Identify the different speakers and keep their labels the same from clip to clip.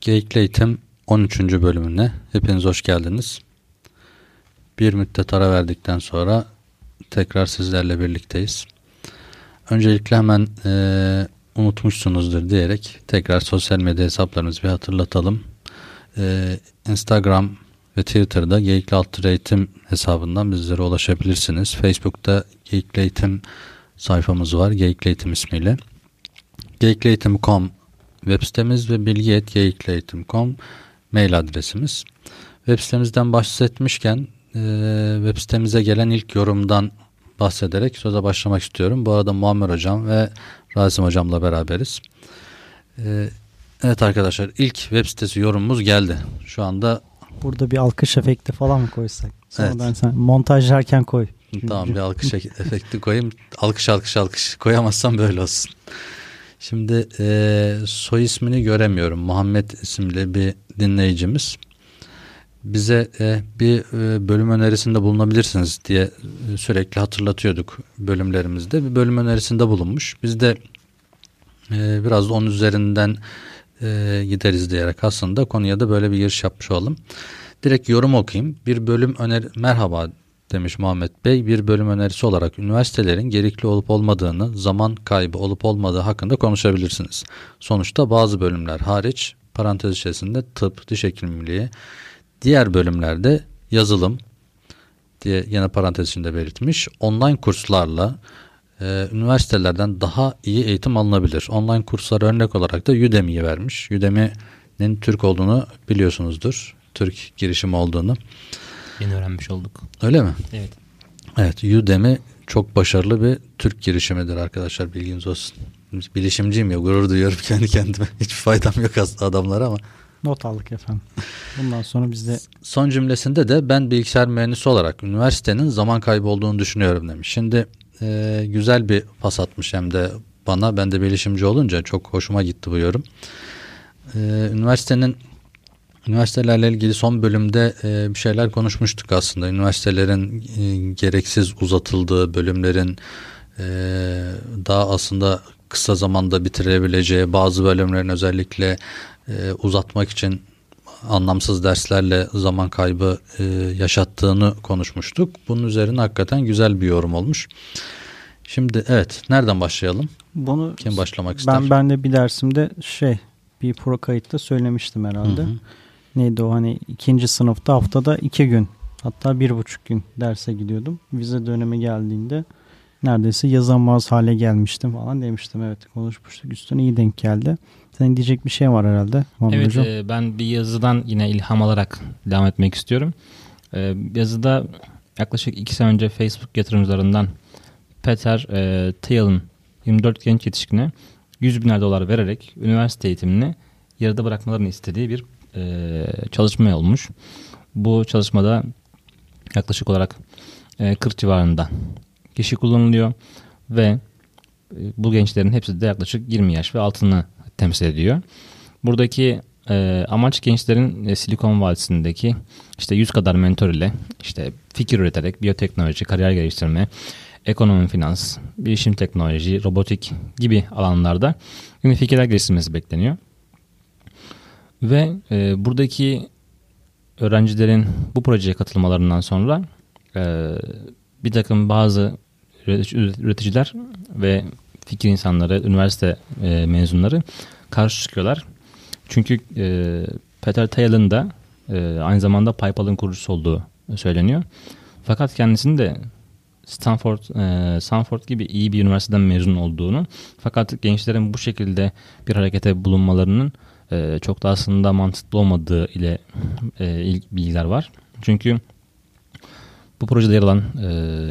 Speaker 1: Geyikli Eğitim 13. bölümüne hepiniz hoş geldiniz. Bir müddet ara verdikten sonra tekrar sizlerle birlikteyiz. Öncelikle hemen e, unutmuşsunuzdur diyerek tekrar sosyal medya hesaplarımızı bir hatırlatalım. E, Instagram ve Twitter'da Geyikli Altı Eğitim hesabından bizlere ulaşabilirsiniz. Facebook'ta Geyikli Eğitim sayfamız var. Geyikli Eğitim ismiyle. Geyikleeğitim.com web sitemiz ve bilgi.geyikleeğitim.com mail adresimiz. Web sitemizden bahsetmişken e, web sitemize gelen ilk yorumdan bahsederek söze başlamak istiyorum. Bu arada Muammer Hocam ve Rasim Hocam'la beraberiz. E, evet arkadaşlar ilk web sitesi yorumumuz geldi. Şu anda
Speaker 2: Burada bir alkış efekti falan mı koysak? Sonradan
Speaker 1: Evet.
Speaker 2: sen montajlarken koy.
Speaker 1: Tamam bir alkış efekti koyayım. Alkış alkış alkış. Koyamazsam böyle olsun. Şimdi e, soy ismini göremiyorum. Muhammed isimli bir dinleyicimiz. Bize e, bir e, bölüm önerisinde bulunabilirsiniz diye sürekli hatırlatıyorduk bölümlerimizde. Bir bölüm önerisinde bulunmuş. Biz de e, biraz da onun üzerinden e, gideriz diyerek aslında konuya da böyle bir giriş yapmış olalım. Direkt yorum okuyayım. Bir bölüm öner merhaba demiş Muhammed Bey. Bir bölüm önerisi olarak üniversitelerin gerekli olup olmadığını, zaman kaybı olup olmadığı hakkında konuşabilirsiniz. Sonuçta bazı bölümler hariç parantez içerisinde tıp, diş hekimliği, diğer bölümlerde yazılım diye yine parantez içinde belirtmiş. Online kurslarla e, üniversitelerden daha iyi eğitim alınabilir. Online kurslar örnek olarak da Udemy'yi vermiş. Udemy'nin Türk olduğunu biliyorsunuzdur. Türk girişimi olduğunu.
Speaker 3: Yeni öğrenmiş olduk.
Speaker 1: Öyle mi?
Speaker 3: Evet.
Speaker 1: Evet Udemy çok başarılı bir Türk girişimidir arkadaşlar bilginiz olsun. Bilişimciyim ya gurur duyuyorum kendi kendime. Hiç faydam yok aslında adamlara ama.
Speaker 2: Not aldık efendim. Bundan sonra biz de
Speaker 1: Son cümlesinde de ben bilgisayar mühendisi olarak üniversitenin zaman kaybı olduğunu düşünüyorum demiş. Şimdi e, güzel bir pas atmış hem de bana. Ben de bilişimci olunca çok hoşuma gitti bu yorum. E, üniversitenin Üniversitelerle ilgili son bölümde e, bir şeyler konuşmuştuk aslında. Üniversitelerin e, gereksiz uzatıldığı bölümlerin e, daha aslında kısa zamanda bitirebileceği bazı bölümlerin özellikle e, uzatmak için anlamsız derslerle zaman kaybı e, yaşattığını konuşmuştuk. Bunun üzerine hakikaten güzel bir yorum olmuş. Şimdi evet nereden başlayalım?
Speaker 2: bunu
Speaker 1: Kim başlamak ister?
Speaker 2: ben ben de bir dersimde şey bir pro kayıtta söylemiştim herhalde.
Speaker 1: Hı hı.
Speaker 2: Neydi o hani ikinci sınıfta haftada iki gün hatta bir buçuk gün derse gidiyordum. Vize dönemi geldiğinde neredeyse yazamaz hale gelmiştim falan demiştim. Evet konuşmuştuk üstüne iyi denk geldi. Senin diyecek bir şey var herhalde. Muhammed
Speaker 3: Evet
Speaker 2: Hocam.
Speaker 3: e, ben bir yazıdan yine ilham alarak devam etmek istiyorum. E, yazıda yaklaşık iki sene önce Facebook yatırımcılarından Peter e, Thiel'in 24 genç yetişkine 100 biner dolar vererek üniversite eğitimini yarıda bırakmalarını istediği bir çalışma olmuş. Bu çalışmada yaklaşık olarak e, 40 civarında kişi kullanılıyor ve e, bu gençlerin hepsi de yaklaşık 20 yaş ve altını temsil ediyor. Buradaki e, amaç gençlerin e, Silikon Vadisi'ndeki işte 100 kadar mentor ile işte fikir üreterek biyoteknoloji, kariyer geliştirme, ekonomi, finans, bilişim teknoloji, robotik gibi alanlarda yeni fikirler geliştirmesi bekleniyor. Ve e, buradaki öğrencilerin bu projeye katılmalarından sonra e, bir takım bazı üretici- üreticiler ve fikir insanları, üniversite e, mezunları karşı çıkıyorlar. Çünkü e, Peter Thiel'in de e, aynı zamanda PayPal'ın kurucusu olduğu söyleniyor. Fakat kendisinin de Stanford e, Stanford gibi iyi bir üniversiteden mezun olduğunu fakat gençlerin bu şekilde bir harekete bulunmalarının e, çok da aslında mantıklı olmadığı ile e, ilk bilgiler var. Çünkü bu projede yer alan e,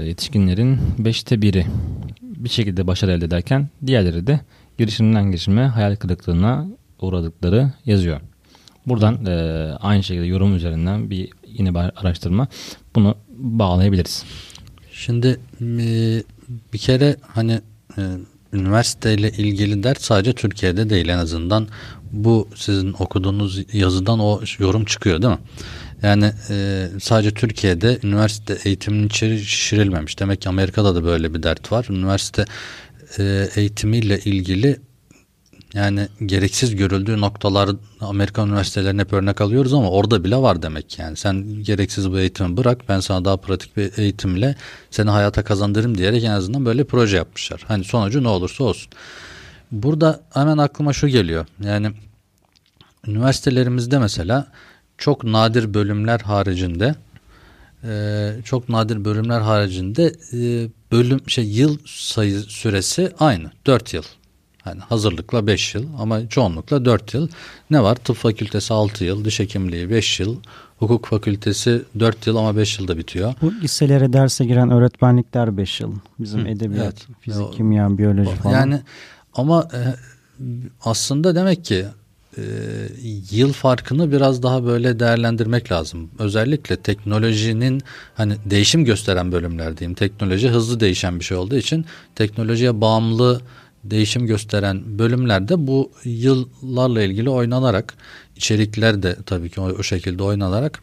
Speaker 3: yetişkinlerin beşte biri bir şekilde başarı elde ederken diğerleri de girişimden girişime hayal kırıklığına uğradıkları yazıyor. Buradan e, aynı şekilde yorum üzerinden bir yine bir araştırma bunu bağlayabiliriz.
Speaker 1: Şimdi e, bir kere hani e, üniversiteyle ilgili dert sadece Türkiye'de değil en azından bu sizin okuduğunuz yazıdan o yorum çıkıyor değil mi? Yani e, sadece Türkiye'de üniversite eğitiminin içeri şişirilmemiş. Demek ki Amerika'da da böyle bir dert var. Üniversite e, eğitimiyle ilgili Yani gereksiz görüldüğü noktalar Amerikan üniversitelerine hep örnek alıyoruz ama orada bile var demek yani. Sen gereksiz bu eğitimi bırak ben sana daha pratik bir eğitimle seni hayata kazandırırım diyerek en azından böyle proje yapmışlar. Hani sonucu ne olursa olsun. Burada hemen aklıma şu geliyor. Yani üniversitelerimizde mesela çok nadir bölümler haricinde e, çok nadir bölümler haricinde e, bölüm şey yıl sayı süresi aynı 4 yıl. Yani hazırlıkla 5 yıl ama çoğunlukla 4 yıl. Ne var? Tıp fakültesi 6 yıl, diş hekimliği 5 yıl, hukuk fakültesi 4 yıl ama 5 yılda bitiyor.
Speaker 2: Bu liselere derse giren öğretmenlikler 5 yıl. Bizim Hı, edebiyat, evet. fizik, kimya, biyoloji falan.
Speaker 1: Yani ama e, aslında demek ki e, yıl farkını biraz daha böyle değerlendirmek lazım. Özellikle teknolojinin hani değişim gösteren bölümler diyeyim. Teknoloji hızlı değişen bir şey olduğu için teknolojiye bağımlı değişim gösteren bölümlerde bu yıllarla ilgili oynanarak içerikler de tabii ki o, o şekilde oynanarak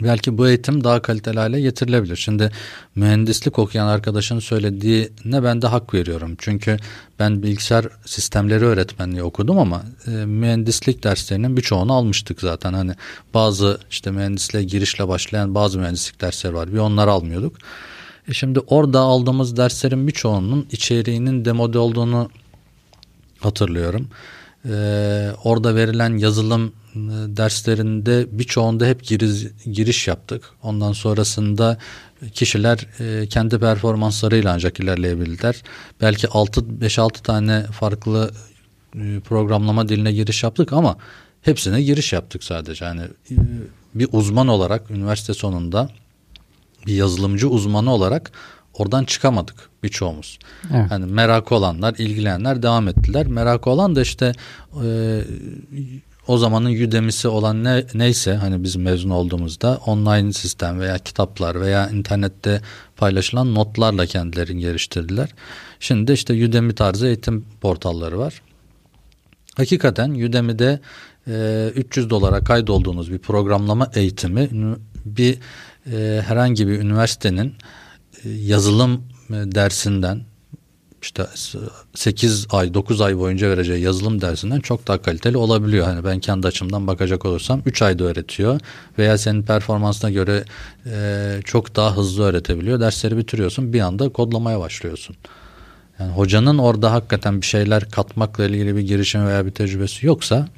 Speaker 1: belki bu eğitim daha kaliteli hale getirilebilir. Şimdi mühendislik okuyan arkadaşın söylediğine ben de hak veriyorum. Çünkü ben bilgisayar sistemleri öğretmenliği okudum ama e, mühendislik derslerinin birçoğunu almıştık zaten. Hani bazı işte mühendisliğe girişle başlayan bazı mühendislik dersleri var. Bir onları almıyorduk. Şimdi orada aldığımız derslerin birçoğunun içeriğinin demode olduğunu hatırlıyorum. Ee, orada verilen yazılım e, derslerinde birçoğunda hep giriş, giriş yaptık. Ondan sonrasında kişiler e, kendi performanslarıyla ancak ilerleyebildiler. Belki 5-6 tane farklı e, programlama diline giriş yaptık ama hepsine giriş yaptık sadece. Yani e, bir uzman olarak üniversite sonunda bir yazılımcı uzmanı olarak oradan çıkamadık birçoğumuz. Evet. Yani merakı olanlar, ilgilenenler devam ettiler. Merakı olan da işte e, o zamanın Udemy'si olan ne, neyse hani biz mezun olduğumuzda online sistem veya kitaplar veya internette paylaşılan notlarla kendilerini geliştirdiler. Şimdi de işte Udemy tarzı eğitim portalları var. Hakikaten Udemy'de e, 300 dolara kaydolduğunuz bir programlama eğitimi bir e, herhangi bir üniversitenin e, yazılım e, dersinden işte 8 ay 9 ay boyunca vereceği yazılım dersinden çok daha kaliteli olabiliyor. Hani ben kendi açımdan bakacak olursam 3 ayda öğretiyor veya senin performansına göre e, çok daha hızlı öğretebiliyor. Dersleri bitiriyorsun bir anda kodlamaya başlıyorsun. Yani hocanın orada hakikaten bir şeyler katmakla ilgili bir girişim veya bir tecrübesi yoksa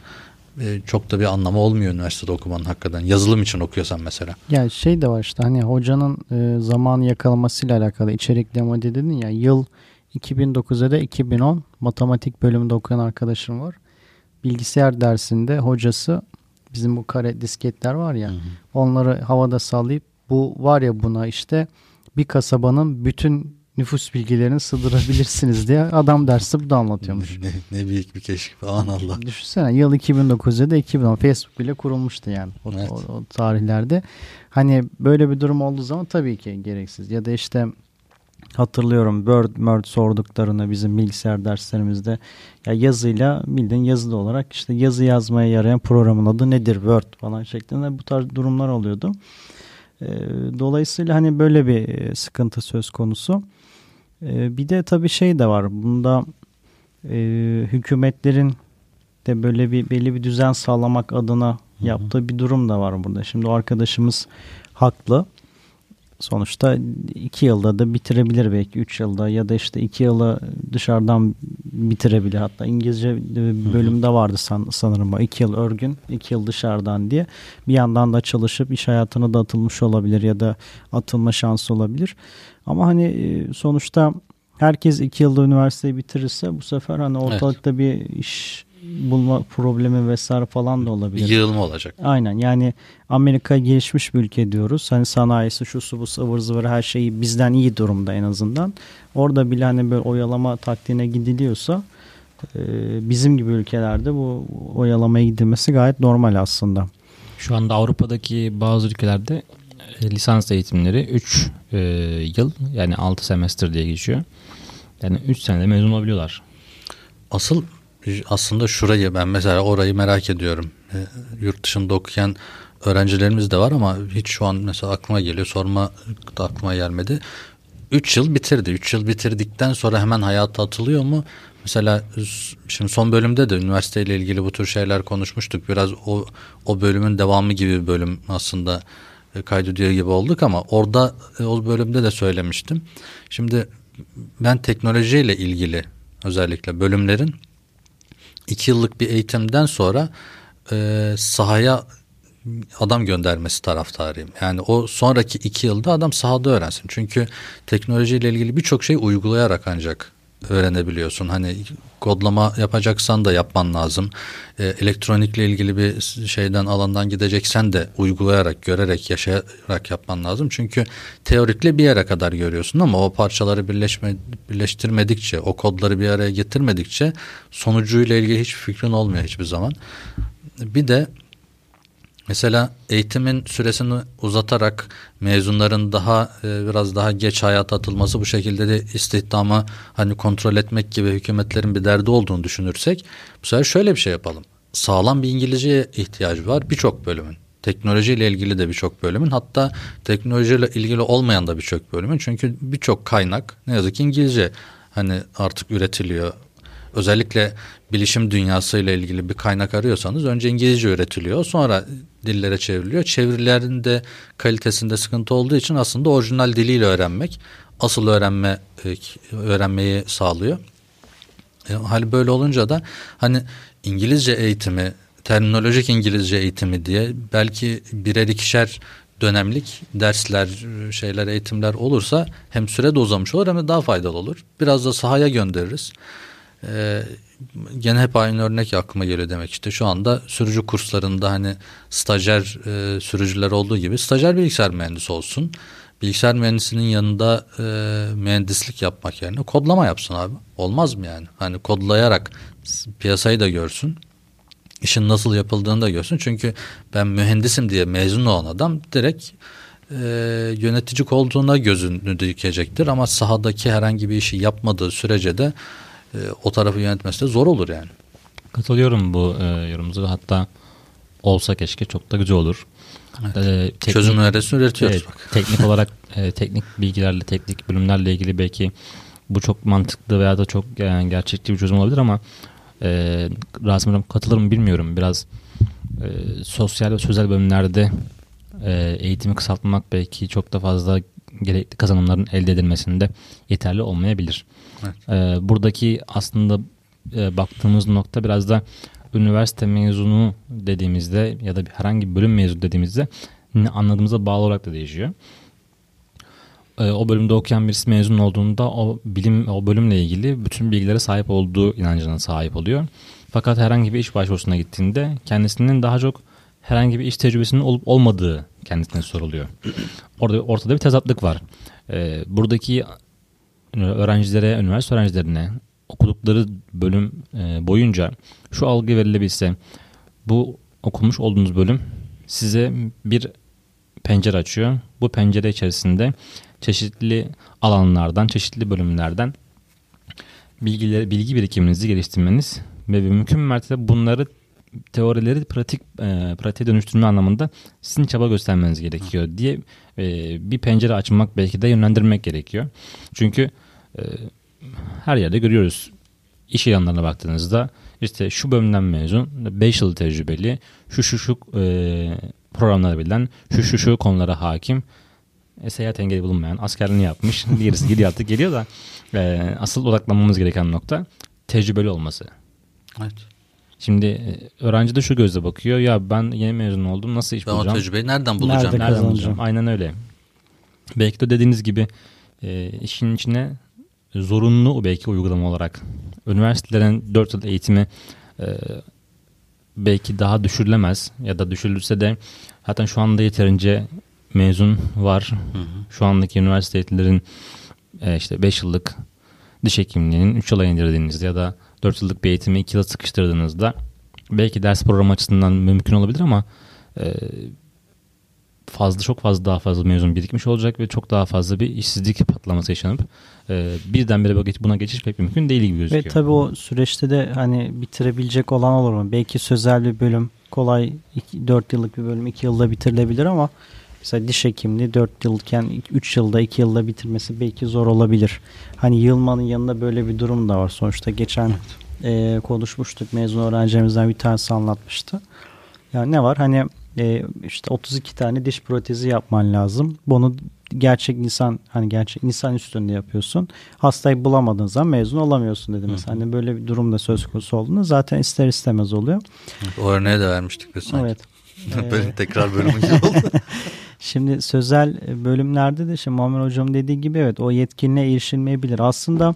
Speaker 1: e, çok da bir anlamı olmuyor üniversitede okumanın hakikaten. Yazılım için okuyorsan mesela.
Speaker 2: Ya şey de var işte hani hocanın e, zamanı yakalamasıyla alakalı içerik demo dedin ya yıl 2009'da da 2010 matematik bölümünde okuyan arkadaşım var. Bilgisayar dersinde hocası bizim bu kare disketler var ya hı hı. onları havada sallayıp bu var ya buna işte bir kasabanın bütün nüfus bilgilerini sığdırabilirsiniz diye adam dersi bu da anlatıyormuş.
Speaker 1: Ne, ne büyük bir keşif falan Allah.
Speaker 2: Düşünsene yıl 2009'da da 2010 Facebook bile kurulmuştu yani o, evet. o, o tarihlerde. Hani böyle bir durum olduğu zaman tabii ki gereksiz ya da işte hatırlıyorum Word, Word sorduklarını bizim bilgisayar derslerimizde ya yazıyla bildiğin yazılı olarak işte yazı yazmaya yarayan programın adı nedir Word falan şeklinde bu tarz durumlar oluyordu. Dolayısıyla hani böyle bir sıkıntı söz konusu. Ee, bir de tabii şey de var. Bunda e, hükümetlerin de böyle bir belli bir düzen sağlamak adına yaptığı bir durum da var burada. Şimdi o arkadaşımız haklı sonuçta iki yılda da bitirebilir belki üç yılda ya da işte iki yılı dışarıdan bitirebilir. Hatta İngilizce bölümde vardı san, sanırım o iki yıl örgün iki yıl dışarıdan diye bir yandan da çalışıp iş hayatına da atılmış olabilir ya da atılma şansı olabilir. Ama hani e, sonuçta herkes iki yılda üniversiteyi bitirirse bu sefer hani ortalıkta evet. bir iş bulma problemi vesaire falan da olabilir.
Speaker 1: Yığılma olacak.
Speaker 2: Aynen yani Amerika gelişmiş bir ülke diyoruz. Hani sanayisi şu su bu sıvır zıvır her şeyi bizden iyi durumda en azından. Orada bile hani böyle oyalama taktiğine gidiliyorsa e, bizim gibi ülkelerde bu oyalamaya gidilmesi gayet normal aslında.
Speaker 3: Şu anda Avrupa'daki bazı ülkelerde lisans eğitimleri 3 e, yıl yani 6 semester diye geçiyor. Yani 3 senede mezun olabiliyorlar.
Speaker 1: Asıl aslında şurayı ben mesela orayı merak ediyorum. E, yurt dışında okuyan öğrencilerimiz de var ama hiç şu an mesela aklıma geliyor sorma da aklıma gelmedi. 3 yıl bitirdi. 3 yıl bitirdikten sonra hemen hayata atılıyor mu? Mesela şimdi son bölümde de üniversiteyle ilgili bu tür şeyler konuşmuştuk. Biraz o o bölümün devamı gibi bir bölüm aslında e, kaydediyor gibi olduk ama orada e, o bölümde de söylemiştim. Şimdi ben teknolojiyle ilgili özellikle bölümlerin iki yıllık bir eğitimden sonra e, sahaya adam göndermesi taraftarıyım. Yani o sonraki iki yılda adam sahada öğrensin. Çünkü teknolojiyle ilgili birçok şey uygulayarak ancak öğrenebiliyorsun. Hani kodlama yapacaksan da yapman lazım. E, elektronikle ilgili bir şeyden alandan gideceksen de uygulayarak, görerek, yaşayarak yapman lazım. Çünkü teorikle bir yere kadar görüyorsun ama o parçaları birleşme, birleştirmedikçe, o kodları bir araya getirmedikçe sonucuyla ilgili hiçbir fikrin olmuyor hiçbir zaman. Bir de Mesela eğitimin süresini uzatarak mezunların daha e, biraz daha geç hayata atılması bu şekilde de istihdamı hani kontrol etmek gibi hükümetlerin bir derdi olduğunu düşünürsek bu sefer şöyle bir şey yapalım. Sağlam bir İngilizceye ihtiyacı var birçok bölümün. Teknolojiyle ilgili de birçok bölümün hatta teknolojiyle ilgili olmayan da birçok bölümün. Çünkü birçok kaynak ne yazık ki İngilizce hani artık üretiliyor özellikle bilişim dünyasıyla ilgili bir kaynak arıyorsanız önce İngilizce üretiliyor. Sonra dillere çevriliyor. Çevirilerin de kalitesinde sıkıntı olduğu için aslında orijinal diliyle öğrenmek asıl öğrenme e, öğrenmeyi sağlıyor. E, hali böyle olunca da hani İngilizce eğitimi, terminolojik İngilizce eğitimi diye belki birer ikişer dönemlik dersler, şeyler, eğitimler olursa hem süre de uzamış olur hem de daha faydalı olur. Biraz da sahaya göndeririz. Ee, gene hep aynı örnek aklıma geliyor demek işte şu anda sürücü kurslarında hani stajyer e, sürücüler olduğu gibi stajyer bilgisayar mühendisi olsun. Bilgisayar mühendisinin yanında e, mühendislik yapmak yerine kodlama yapsın abi. Olmaz mı yani? Hani kodlayarak piyasayı da görsün. işin nasıl yapıldığını da görsün. Çünkü ben mühendisim diye mezun olan adam direkt e, yönetici olduğuna gözünü dikecektir. Ama sahadaki herhangi bir işi yapmadığı sürece de e, o tarafı yönetmesi de zor olur yani.
Speaker 3: Katılıyorum bu e, yorumunuza. Hatta olsa keşke çok da güzel olur.
Speaker 1: Evet. E, teknik, Çözüm önerisini üretiyoruz evet, bak.
Speaker 3: Teknik olarak e, teknik bilgilerle, teknik bölümlerle ilgili belki bu çok mantıklı veya da çok yani gerçekçi bir çözüm olabilir ama e, Rasim Hocam katılır mı bilmiyorum. Biraz e, sosyal ve sözel bölümlerde e, eğitimi kısaltmak belki çok da fazla gerekli kazanımların elde edilmesinde yeterli olmayabilir. Evet. E, buradaki aslında e, baktığımız nokta biraz da üniversite mezunu dediğimizde ya da herhangi bir bölüm mezunu dediğimizde ne anladığımıza bağlı olarak da değişiyor. E, o bölümde okuyan birisi mezun olduğunda o bilim o bölümle ilgili bütün bilgilere sahip olduğu inancına sahip oluyor. Fakat herhangi bir iş başvurusuna gittiğinde kendisinin daha çok herhangi bir iş tecrübesinin olup olmadığı kendisine soruluyor. Orada ortada bir tezatlık var. Ee, buradaki öğrencilere, üniversite öğrencilerine okudukları bölüm e, boyunca şu algı verilebilse bu okumuş olduğunuz bölüm size bir pencere açıyor. Bu pencere içerisinde çeşitli alanlardan, çeşitli bölümlerden bilgileri, bilgi birikiminizi geliştirmeniz ve mümkün mertebe bunları teorileri pratik e, pratiğe dönüştürme anlamında sizin çaba göstermeniz gerekiyor diye e, bir pencere açmak belki de yönlendirmek gerekiyor. Çünkü e, her yerde görüyoruz iş ilanlarına baktığınızda işte şu bölümden mezun 5 yıl tecrübeli şu şu şu e, programları bilen şu şu şu konulara hakim e, seyahat engeli bulunmayan askerliğini yapmış birisi gidiyor artık geliyor da e, asıl odaklanmamız gereken nokta tecrübeli olması.
Speaker 1: Evet.
Speaker 3: Şimdi e, öğrenci de şu gözle bakıyor. Ya ben yeni mezun oldum. Nasıl iş
Speaker 1: ben
Speaker 3: bulacağım?
Speaker 1: Ben o tecrübeyi nereden bulacağım?
Speaker 2: Nerede
Speaker 3: nereden bulacağım? Aynen öyle. Belki de dediğiniz gibi e, işin içine zorunlu belki uygulama olarak üniversitelerin 4 yıl eğitimi e, belki daha düşürülemez ya da düşürülse de zaten şu anda yeterince mezun var. Hı hı. Şu andaki üniversite eğitimlerin e, işte 5 yıllık diş hekimliğinin 3 yıla indirdiğinizde ya da 4 yıllık bir eğitimi 2 yıla sıkıştırdığınızda belki ders programı açısından mümkün olabilir ama e, fazla çok fazla daha fazla mezun birikmiş olacak ve çok daha fazla bir işsizlik patlaması yaşanıp e, birdenbire buna geçiş pek mümkün değil gibi gözüküyor.
Speaker 2: Ve tabii o süreçte de hani bitirebilecek olan olur mu? Belki sözel bir bölüm kolay 4 yıllık bir bölüm 2 yılda bitirilebilir ama Mesela diş hekimliği 4 yılken 3 yılda 2 yılda bitirmesi belki zor olabilir. Hani Yılmaz'ın yanında böyle bir durum da var. Sonuçta geçen e, konuşmuştuk. Mezun öğrencilerimizden bir tanesi anlatmıştı. Yani ne var? Hani e, işte 32 tane diş protezi yapman lazım. Bunu gerçek insan hani gerçek insan üstünde yapıyorsun. Hastayı bulamadığın zaman mezun olamıyorsun dedi mesela. Hani böyle bir durumda söz konusu olduğunda zaten ister istemez oluyor.
Speaker 1: O örneği de vermiştik biz sanki.
Speaker 2: Evet.
Speaker 1: Böyle tekrar bölümü oldu.
Speaker 2: Şimdi sözel bölümlerde de şimdi Muammer Hocam dediği gibi evet o yetkinliğe erişilmeyebilir. Aslında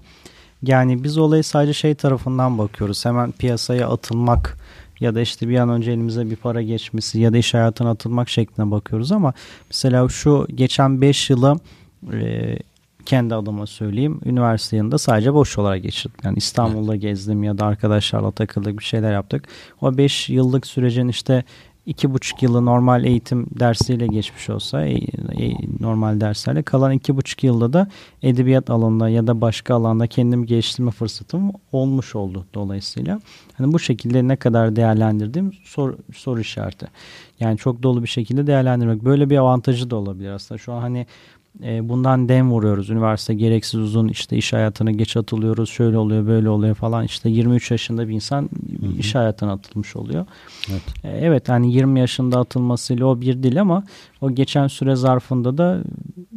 Speaker 2: yani biz olayı sadece şey tarafından bakıyoruz. Hemen piyasaya atılmak ya da işte bir an önce elimize bir para geçmesi ya da iş hayatına atılmak şeklinde bakıyoruz ama mesela şu geçen 5 yılı e, kendi adıma söyleyeyim. Üniversite yanında sadece boş olarak geçirdim. Yani İstanbul'da gezdim ya da arkadaşlarla takıldık bir şeyler yaptık. O 5 yıllık sürecin işte iki buçuk yılı normal eğitim dersiyle geçmiş olsa e, e, normal derslerle kalan iki buçuk yılda da edebiyat alanında ya da başka alanda kendimi geliştirme fırsatım olmuş oldu dolayısıyla. Hani bu şekilde ne kadar değerlendirdiğim sor, soru işareti. Yani çok dolu bir şekilde değerlendirmek. Böyle bir avantajı da olabilir aslında. Şu an hani e, bundan dem vuruyoruz. Üniversite gereksiz uzun işte iş hayatına geç atılıyoruz. Şöyle oluyor böyle oluyor falan. İşte 23 yaşında bir insan Hı-hı. iş hayatına atılmış oluyor. Evet. E, evet hani 20 yaşında atılmasıyla o bir değil ama o geçen süre zarfında da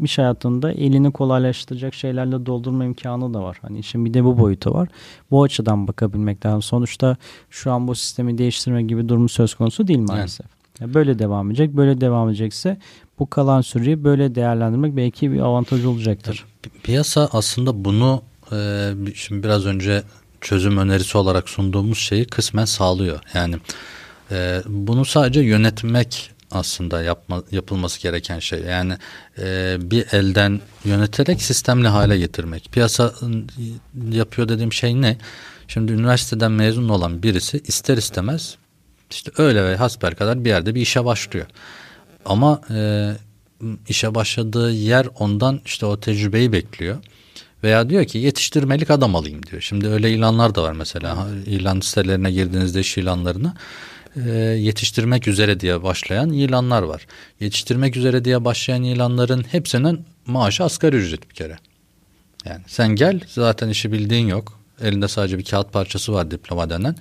Speaker 2: iş hayatında elini kolaylaştıracak şeylerle doldurma imkanı da var. Hani işin bir de bu boyutu var. Bu açıdan bakabilmek lazım. Sonuçta şu an bu sistemi değiştirme gibi durumu söz konusu değil maalesef. Böyle devam edecek. Böyle devam edecekse bu kalan süreyi böyle değerlendirmek belki bir avantaj olacaktır.
Speaker 1: Piyasa aslında bunu e, şimdi biraz önce çözüm önerisi olarak sunduğumuz şeyi kısmen sağlıyor. Yani e, bunu sadece yönetmek aslında yapma, yapılması gereken şey. Yani e, bir elden yöneterek sistemli hale getirmek. Piyasa yapıyor dediğim şey ne? Şimdi üniversiteden mezun olan birisi ister istemez işte öyle ve hasper kadar bir yerde bir işe başlıyor. Ama e, işe başladığı yer ondan işte o tecrübeyi bekliyor. Veya diyor ki yetiştirmelik adam alayım diyor. Şimdi öyle ilanlar da var mesela. İlan sitelerine girdiğinizde iş ilanlarına e, yetiştirmek üzere diye başlayan ilanlar var. Yetiştirmek üzere diye başlayan ilanların hepsinin maaşı asgari ücret bir kere. Yani sen gel zaten işi bildiğin yok. Elinde sadece bir kağıt parçası var diploma denen.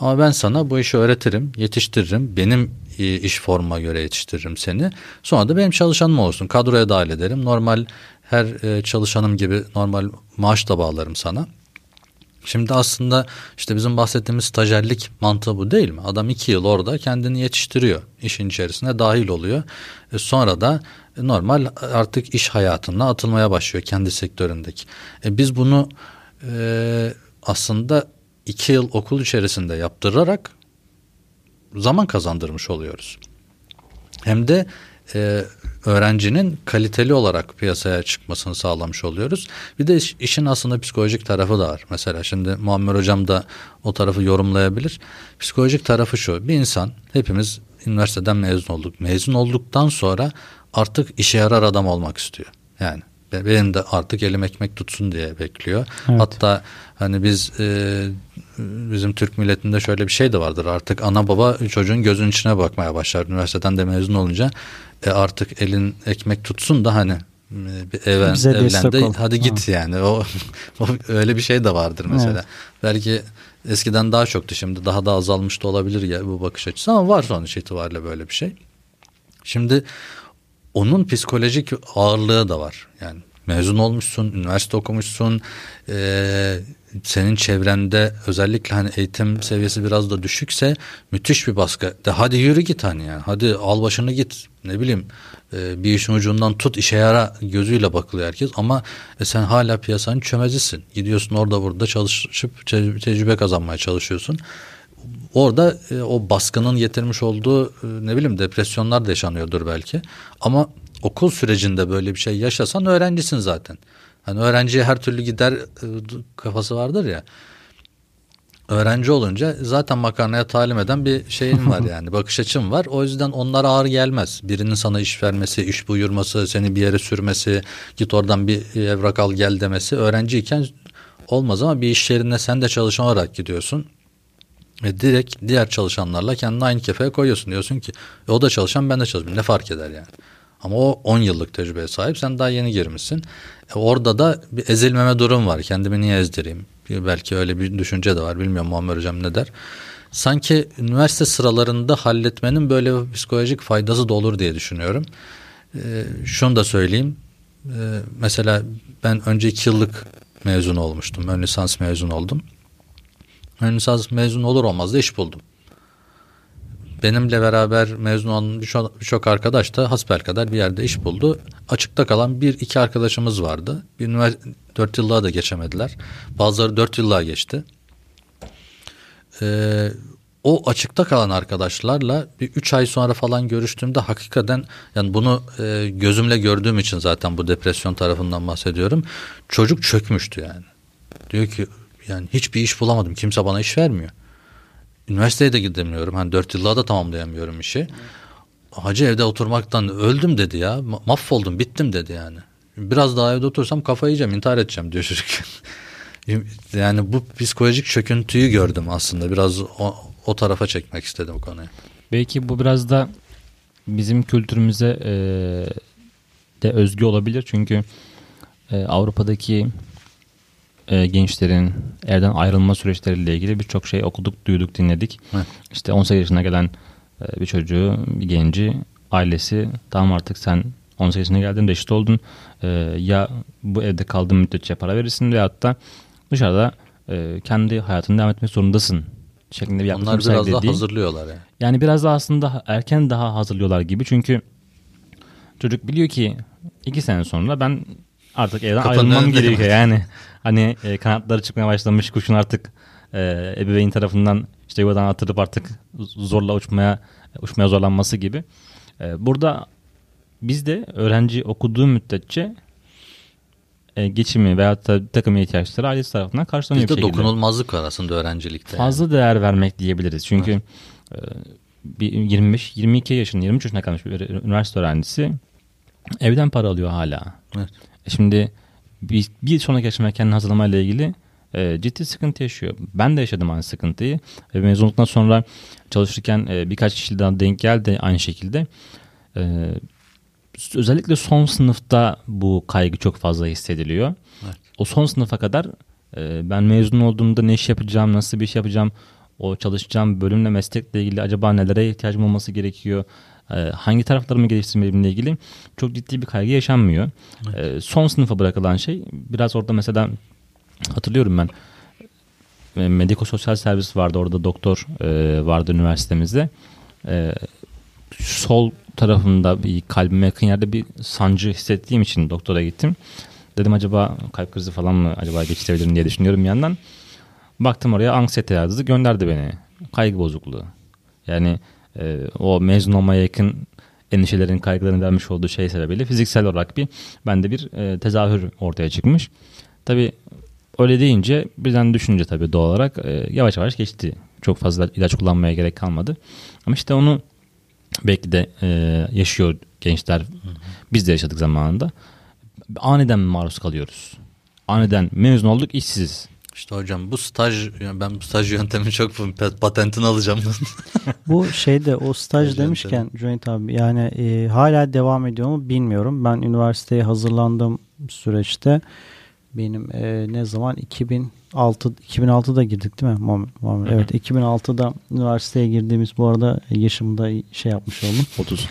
Speaker 1: Ama ben sana bu işi öğretirim, yetiştiririm. Benim e, iş formuma göre yetiştiririm seni. Sonra da benim çalışanım olursun. Kadroya dahil ederim. Normal her e, çalışanım gibi normal maaş da bağlarım sana. Şimdi aslında işte bizim bahsettiğimiz stajyerlik mantığı bu değil mi? Adam iki yıl orada kendini yetiştiriyor. işin içerisine dahil oluyor. E sonra da normal artık iş hayatına atılmaya başlıyor kendi sektöründeki. Biz bunu aslında iki yıl okul içerisinde yaptırarak zaman kazandırmış oluyoruz. Hem de e, öğrencinin kaliteli olarak piyasaya çıkmasını sağlamış oluyoruz. Bir de iş, işin aslında psikolojik tarafı da var. Mesela şimdi Muammer Hocam da o tarafı yorumlayabilir. Psikolojik tarafı şu. Bir insan hepimiz üniversiteden mezun olduk. Mezun olduktan sonra artık işe yarar adam olmak istiyor. Yani benim de artık elim ekmek tutsun diye bekliyor. Evet. Hatta hani biz e, bizim Türk milletinde şöyle bir şey de vardır. Artık ana baba çocuğun gözünün içine bakmaya başlar. Üniversiteden de mezun olunca e, artık elin ekmek tutsun da hani e, bir even, evlendi hadi git ha. yani. O, o öyle bir şey de vardır mesela. Evet. Belki eskiden daha çoktu şimdi daha da azalmış da olabilir ya bu bakış açısı ama var sonuç itibariyle böyle bir şey. Şimdi onun psikolojik ağırlığı da var. Yani mezun olmuşsun, üniversite okumuşsun, e, senin çevrende özellikle hani eğitim seviyesi biraz da düşükse müthiş bir baskı. De hadi yürü git hani yani. Hadi al başını git. Ne bileyim e, bir işin ucundan tut işe yara gözüyle bakılıyor herkes ama e, sen hala piyasanın çömezisin. Gidiyorsun orada burada çalışıp tecrübe kazanmaya çalışıyorsun. Orada e, o baskının getirmiş olduğu e, ne bileyim depresyonlar da yaşanıyordur belki. Ama okul sürecinde böyle bir şey yaşasan öğrencisin zaten. Hani öğrenciye her türlü gider e, kafası vardır ya. Öğrenci olunca zaten makarnaya talim eden bir şeyin var yani bakış açım var. O yüzden onlar ağır gelmez. Birinin sana iş vermesi, iş buyurması, seni bir yere sürmesi, git oradan bir evrak al gel demesi öğrenciyken olmaz ama bir iş yerine sen de çalışan olarak gidiyorsun. Ve direkt diğer çalışanlarla kendini aynı kefeye koyuyorsun. Diyorsun ki e, o da çalışan ben de çalışıyorum. Ne fark eder yani? Ama o 10 yıllık tecrübeye sahip sen daha yeni girmişsin. E orada da bir ezilmeme durum var. Kendimi niye ezdireyim? Belki öyle bir düşünce de var. Bilmiyorum Muammer Hocam ne der. Sanki üniversite sıralarında halletmenin böyle bir psikolojik faydası da olur diye düşünüyorum. E, şunu da söyleyeyim. E, mesela ben önce 2 yıllık mezun olmuştum. Ön lisans mezun oldum. Lisans mezun olur olmaz da iş buldum benimle beraber mezun olan birçok arkadaş da hasbel kadar bir yerde iş buldu. Açıkta kalan bir iki arkadaşımız vardı. Bir üniversite dört yıllığa da geçemediler. Bazıları dört yıllığa geçti. Ee, o açıkta kalan arkadaşlarla bir üç ay sonra falan görüştüğümde hakikaten yani bunu e, gözümle gördüğüm için zaten bu depresyon tarafından bahsediyorum. Çocuk çökmüştü yani. Diyor ki yani hiçbir iş bulamadım. Kimse bana iş vermiyor. Üniversiteye de gidemiyorum. Hani dört yıllığa da tamamlayamıyorum işi. Hacı evde oturmaktan öldüm dedi ya. Mahvoldum bittim dedi yani. Biraz daha evde otursam kafayı yiyeceğim intihar edeceğim diyor çocuk. yani bu psikolojik çöküntüyü gördüm aslında. Biraz o, o tarafa çekmek istedim bu konuyu.
Speaker 3: Belki bu biraz da bizim kültürümüze e, de özgü olabilir. Çünkü e, Avrupa'daki e, gençlerin evden ayrılma süreçleriyle ilgili birçok şey okuduk, duyduk, dinledik. Evet. İşte 18 yaşına gelen e, bir çocuğu, bir genci, ailesi tamam artık sen 18 yaşına geldin, reşit oldun. E, ya bu evde kaldığın müddetçe para verirsin veyahut da dışarıda e, kendi hayatını devam etmek zorundasın şeklinde bir
Speaker 1: Onlar biraz daha hazırlıyorlar yani.
Speaker 3: Yani biraz da aslında erken daha hazırlıyorlar gibi çünkü çocuk biliyor ki iki sene sonra ben artık evden Kapanın ayrılmam gerekiyor yani. Hani e, kanatları çıkmaya başlamış kuşun artık e, ebeveyn tarafından işte yuvadan atılıp artık zorla uçmaya uçmaya zorlanması gibi. E, burada biz de öğrenci okuduğu müddetçe e, geçimi veya da takım ihtiyaçları ailesi tarafından karşılanıyor
Speaker 1: Bizde dokunulmazlık var aslında öğrencilikte.
Speaker 3: Fazla yani. değer vermek diyebiliriz. Çünkü evet. e, bir 25 22 yaşında 23 yaşına kalmış bir üniversite öğrencisi evden para alıyor hala. Evet. E şimdi bir, bir sonraki aşamaya kendini hazırlamayla ilgili e, ciddi sıkıntı yaşıyor. Ben de yaşadım aynı sıkıntıyı. E, mezunluktan sonra çalışırken e, birkaç kişi daha denk geldi aynı şekilde. E, özellikle son sınıfta bu kaygı çok fazla hissediliyor. Evet. O son sınıfa kadar e, ben mezun olduğumda ne iş yapacağım, nasıl bir iş yapacağım, o çalışacağım bölümle meslekle ilgili acaba nelere ihtiyacım olması gerekiyor, hangi taraflarımı geliştirmeleriyle ilgili çok ciddi bir kaygı yaşanmıyor. Evet. E, son sınıfa bırakılan şey biraz orada mesela hatırlıyorum ben e, mediko sosyal servis vardı orada doktor e, vardı üniversitemizde. E, sol tarafında bir kalbime yakın yerde bir sancı hissettiğim için doktora gittim. Dedim acaba kalp krizi falan mı acaba geçirebilirim diye düşünüyorum bir yandan. Baktım oraya anksiyete yazdı gönderdi beni. Kaygı bozukluğu. Yani e, o mezun olmaya yakın endişelerin, kaygıların vermiş olduğu şey sebebiyle fiziksel olarak bir bende bir e, tezahür ortaya çıkmış. Tabi öyle deyince birden düşünce tabi doğal olarak e, yavaş yavaş geçti. Çok fazla ilaç kullanmaya gerek kalmadı. Ama işte onu belki de e, yaşıyor gençler. Biz de yaşadık zamanında. Aniden maruz kalıyoruz. Aniden mezun olduk işsiziz.
Speaker 1: İşte hocam bu staj ben bu staj yöntemi çok patentini alacağım.
Speaker 2: bu şeyde o staj, demişken. Cüneyt abi yani e, hala devam ediyor mu bilmiyorum. Ben üniversiteye hazırlandığım süreçte benim e, ne zaman 2006 2006'da girdik değil mi? Muhammed? Evet 2006'da üniversiteye girdiğimiz bu arada yaşımda şey yapmış oldum.
Speaker 3: 30.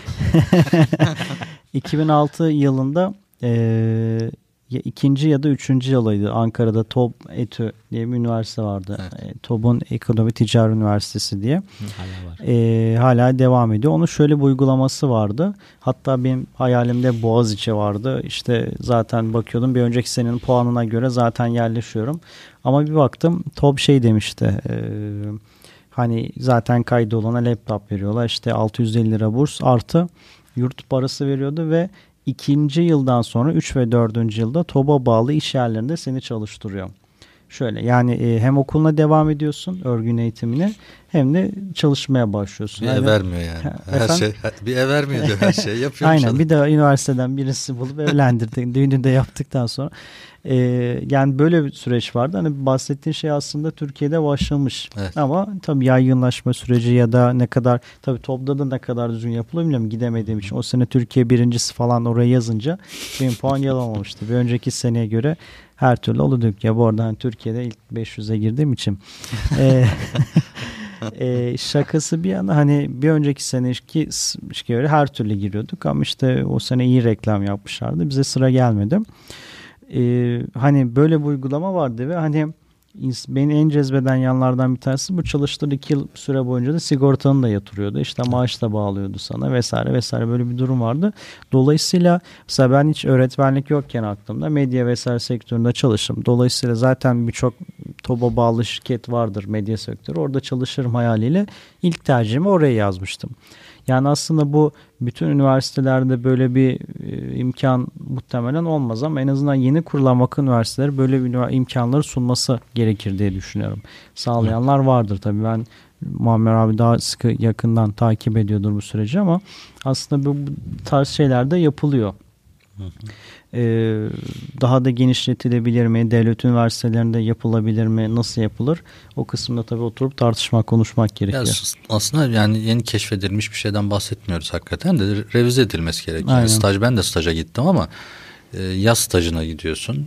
Speaker 2: 2006 yılında e, ya ikinci ya da üçüncü yılıydı. Ankara'da TOB ETÜ diye bir üniversite vardı. Evet. E, TOB'un Ekonomi Ticaret Üniversitesi diye. Hala var. E, hala devam ediyor. Onun şöyle bir uygulaması vardı. Hatta benim hayalimde Boğaziçi vardı. İşte zaten bakıyordum bir önceki senenin puanına göre zaten yerleşiyorum. Ama bir baktım TOB şey demişti. E, hani zaten kaydı olana laptop veriyorlar. İşte 650 lira burs artı yurt parası veriyordu ve ikinci yıldan sonra 3 ve 4. yılda TOB'a bağlı iş yerlerinde seni çalıştırıyor. Şöyle yani e, hem okuluna devam ediyorsun örgün eğitimine hem de çalışmaya başlıyorsun.
Speaker 1: Bir
Speaker 2: yani,
Speaker 1: ev vermiyor yani. Her
Speaker 2: efendim?
Speaker 1: şey bir ev vermiyor diyor her şey yapıyor.
Speaker 2: Aynen bir de üniversiteden birisi bulup evlendirdik. Düğünü de yaptıktan sonra. E, yani böyle bir süreç vardı. Hani bahsettiğin şey aslında Türkiye'de başlamış.
Speaker 1: Evet.
Speaker 2: Ama tabii yaygınlaşma süreci ya da ne kadar tabii topda da ne kadar düzgün yapılıyor bilmiyorum gidemediğim için. O sene Türkiye birincisi falan oraya yazınca benim puan yalamamıştı. Bir önceki seneye göre her türlü olurduk ya bu arada hani Türkiye'de ilk 500'e girdiğim için. e, e, şakası bir yana hani bir önceki seneki göre her türlü giriyorduk ama işte o sene iyi reklam yapmışlardı. Bize sıra gelmedi. E, hani böyle bir uygulama vardı ve hani beni en cezbeden yanlardan bir tanesi bu çalıştığı iki yıl süre boyunca da sigortanı da yatırıyordu. İşte maaş da bağlıyordu sana vesaire vesaire böyle bir durum vardı. Dolayısıyla mesela ben hiç öğretmenlik yokken aklımda medya vesaire sektöründe çalıştım. Dolayısıyla zaten birçok TOB'a bağlı şirket vardır medya sektörü. Orada çalışırım hayaliyle ilk tercihimi oraya yazmıştım. Yani aslında bu bütün üniversitelerde böyle bir e, imkan muhtemelen olmaz ama en azından yeni kurulan vakıf üniversiteleri böyle bir imkanları sunması gerekir diye düşünüyorum. Sağlayanlar vardır tabii ben Muammer abi daha sıkı yakından takip ediyordur bu süreci ama aslında bu, bu tarz şeyler de yapılıyor. Hı hı. Ee, daha da genişletilebilir mi? Devlet üniversitelerinde yapılabilir mi? Nasıl yapılır? O kısımda tabii oturup tartışmak, konuşmak gerekiyor. Ya,
Speaker 1: aslında yani yeni keşfedilmiş bir şeyden bahsetmiyoruz hakikaten de revize edilmesi gerekiyor. Yani staj ben de staja gittim ama e, yaz stajına gidiyorsun.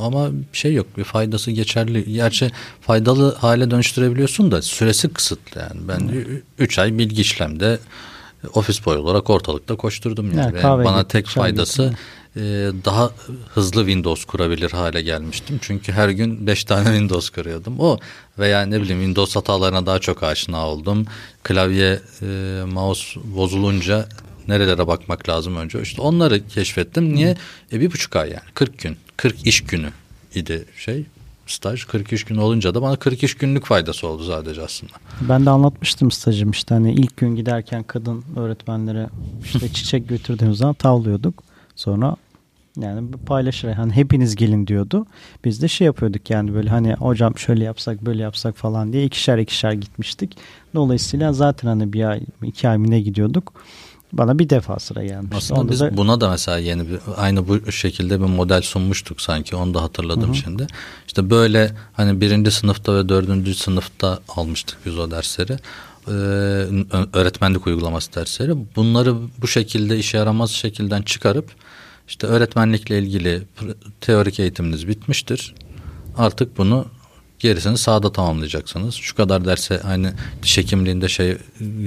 Speaker 1: Ama şey yok bir faydası geçerli. Gerçi faydalı hale dönüştürebiliyorsun da süresi kısıtlı yani. Ben 3 hmm. ay bilgi işlemde ofis boy olarak ortalıkta koşturdum yani. yani bana tek faydası gittim daha hızlı Windows kurabilir hale gelmiştim. Çünkü her gün 5 tane Windows kuruyordum. O veya ne bileyim Windows hatalarına daha çok aşina oldum. Klavye, e, mouse bozulunca nerelere bakmak lazım önce. İşte onları keşfettim. Niye? E, bir buçuk ay yani 40 gün. 40 iş günü idi şey staj 43 gün olunca da bana 43 günlük faydası oldu sadece aslında.
Speaker 2: Ben de anlatmıştım stajım işte hani ilk gün giderken kadın öğretmenlere işte çiçek götürdüğümüz zaman tavlıyorduk. Sonra yani paylaşır. Hani hepiniz gelin diyordu. Biz de şey yapıyorduk yani böyle hani hocam şöyle yapsak böyle yapsak falan diye ikişer ikişer gitmiştik. Dolayısıyla zaten hani bir ay iki ay ne gidiyorduk. Bana bir defa sıra gelmişti.
Speaker 1: Aslında Onda biz da... buna da mesela yeni bir aynı bu şekilde bir model sunmuştuk sanki. Onu da hatırladım Hı-hı. şimdi. İşte böyle hani birinci sınıfta ve dördüncü sınıfta almıştık biz o dersleri ee, öğretmenlik uygulaması dersleri. Bunları bu şekilde işe yaramaz şekilden çıkarıp işte öğretmenlikle ilgili teorik eğitiminiz bitmiştir. Artık bunu gerisini sahada tamamlayacaksınız. Şu kadar derse aynı diş hekimliğinde şey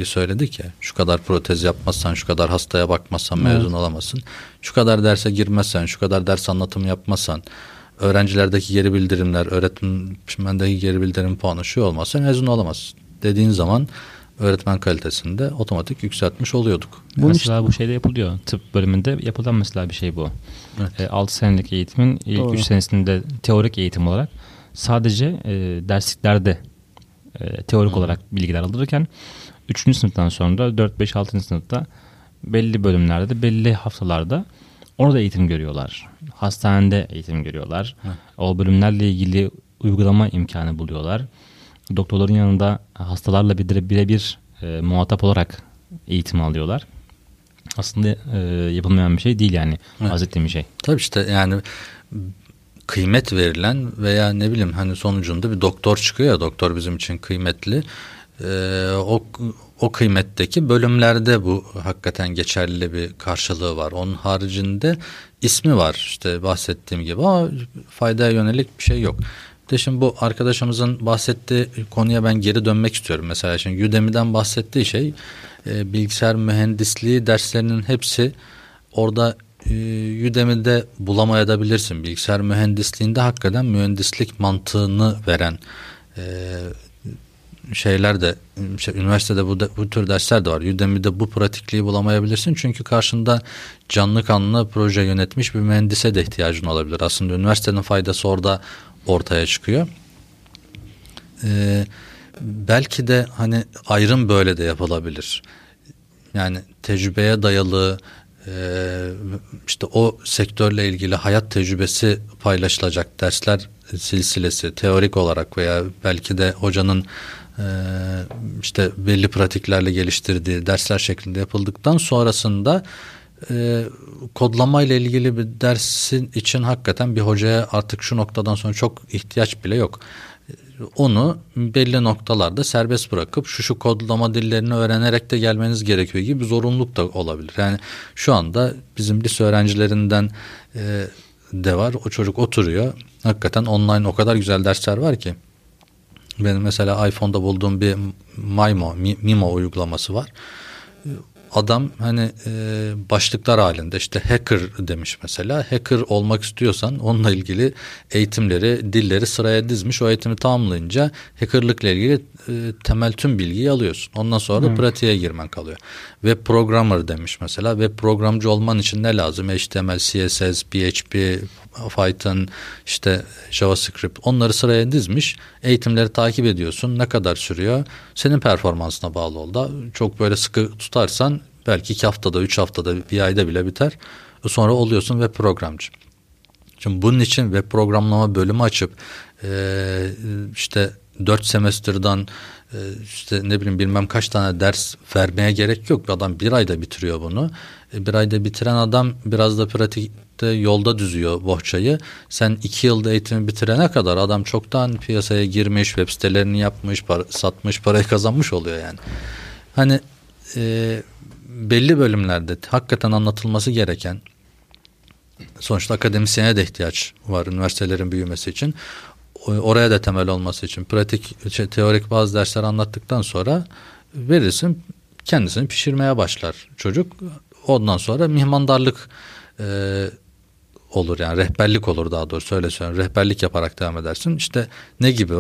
Speaker 1: söyledik ya. Şu kadar protez yapmazsan, şu kadar hastaya bakmazsan evet. mezun olamazsın. Şu kadar derse girmezsen, şu kadar ders anlatımı yapmazsan, öğrencilerdeki geri bildirimler, öğretmendeki geri bildirim puanı şu olmazsa mezun olamazsın. Dediğin zaman öğretmen kalitesinde otomatik yükseltmiş oluyorduk.
Speaker 3: Bu mesela işte... bu şeyde yapılıyor. Tıp bölümünde yapılan mesela bir şey bu. Evet. E, 6 senelik eğitimin ilk Doğru. 3 senesinde teorik eğitim olarak sadece e, dersliklerde e, teorik Hı. olarak bilgiler alırken 3. sınıftan sonra 4 5 6. sınıfta belli bölümlerde belli haftalarda orada eğitim görüyorlar. Hastanede eğitim görüyorlar. Hı. O bölümlerle ilgili uygulama imkanı buluyorlar doktorların yanında hastalarla birebir e, muhatap olarak eğitim alıyorlar. Aslında e, yapılmayan bir şey değil yani evet. bahsettiğim bir şey.
Speaker 1: Tabii işte yani kıymet verilen veya ne bileyim hani sonucunda bir doktor çıkıyor ya doktor bizim için kıymetli. Ee, o o kıymetteki bölümlerde bu hakikaten geçerli bir karşılığı var. Onun haricinde ismi var işte bahsettiğim gibi ama faydaya yönelik bir şey yok de şimdi bu arkadaşımızın bahsettiği konuya ben geri dönmek istiyorum. Mesela şimdi Udemy'den bahsettiği şey e, bilgisayar mühendisliği derslerinin hepsi orada e, Udemy'de bulamayabilirsin. Bilgisayar mühendisliğinde hakikaten mühendislik mantığını veren e, şeyler de şey, üniversitede bu, bu tür dersler de var. Udemy'de bu pratikliği bulamayabilirsin. Çünkü karşında canlı kanlı proje yönetmiş bir mühendise de ihtiyacın olabilir. Aslında üniversitenin faydası orada ortaya çıkıyor. Ee, belki de hani ayrım böyle de yapılabilir. Yani tecrübeye dayalı e, işte o sektörle ilgili hayat tecrübesi paylaşılacak dersler silsilesi teorik olarak veya belki de hocanın e, işte belli pratiklerle geliştirdiği dersler şeklinde yapıldıktan sonrasında e, kodlama ile ilgili bir dersin için hakikaten bir hocaya artık şu noktadan sonra çok ihtiyaç bile yok onu belli noktalarda serbest bırakıp şu şu kodlama dillerini öğrenerek de gelmeniz gerekiyor gibi bir zorunluluk da olabilir. Yani şu anda bizim lise öğrencilerinden e, de var. O çocuk oturuyor. Hakikaten online o kadar güzel dersler var ki. Benim mesela iPhone'da bulduğum bir Mimo, Mimo uygulaması var adam hani e, başlıklar halinde işte hacker demiş mesela. Hacker olmak istiyorsan onunla ilgili eğitimleri, dilleri sıraya dizmiş. O eğitimi tamamlayınca hackerlıkla ilgili e, temel tüm bilgiyi alıyorsun. Ondan sonra da pratiğe girmen kalıyor. Web programmer demiş mesela. Web programcı olman için ne lazım? HTML, CSS, PHP, Python, işte JavaScript onları sıraya dizmiş. Eğitimleri takip ediyorsun. Ne kadar sürüyor? Senin performansına bağlı oldu. Çok böyle sıkı tutarsan belki iki haftada, üç haftada, bir ayda bile biter. Sonra oluyorsun web programcı. Şimdi bunun için web programlama bölümü açıp işte dört semester'dan işte ne bileyim bilmem kaç tane ders vermeye gerek yok. Bir adam bir ayda bitiriyor bunu. Bir ayda bitiren adam biraz da pratikte yolda düzüyor bohçayı. Sen iki yılda eğitimi bitirene kadar adam çoktan piyasaya girmiş, web sitelerini yapmış, para, satmış, parayı kazanmış oluyor yani. Hani e, belli bölümlerde hakikaten anlatılması gereken sonuçta akademisyene de ihtiyaç var üniversitelerin büyümesi için. Oraya da temel olması için pratik, şey, teorik bazı dersler anlattıktan sonra verirsin kendisini pişirmeye başlar çocuk. Ondan sonra mihmandarlık e, olur yani rehberlik olur daha doğrusu öyle söyleyeyim. Rehberlik yaparak devam edersin. İşte ne gibi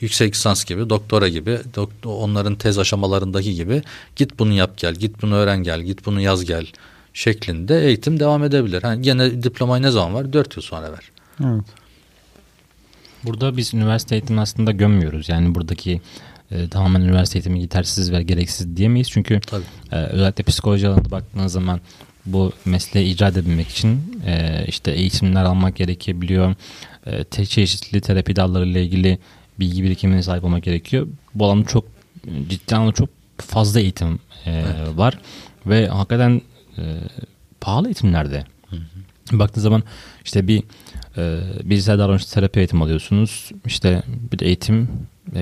Speaker 1: yüksek lisans gibi doktora gibi doktor, onların tez aşamalarındaki gibi git bunu yap gel git bunu öğren gel git bunu yaz gel şeklinde eğitim devam edebilir. Yani gene diplomayı ne zaman var? Dört yıl sonra ver.
Speaker 2: Evet.
Speaker 3: Burada biz üniversite eğitimi aslında gömmüyoruz. Yani buradaki e, tamamen üniversite eğitimi yetersiz ve gereksiz diyemeyiz. Çünkü e, özellikle psikoloji alanında baktığınız zaman bu mesleği icra edebilmek için e, işte eğitimler almak gerekebiliyor. E, çeşitli terapi dallarıyla ilgili bilgi birikimine sahip olmak gerekiyor. Bu alanda çok ciddi anlamda çok fazla eğitim e, evet. var ve hakikaten e, pahalı eğitimlerde. Hı hı. Baktığınız zaman işte bir e, bilgisayar davranış terapi eğitim alıyorsunuz. İşte bir de eğitim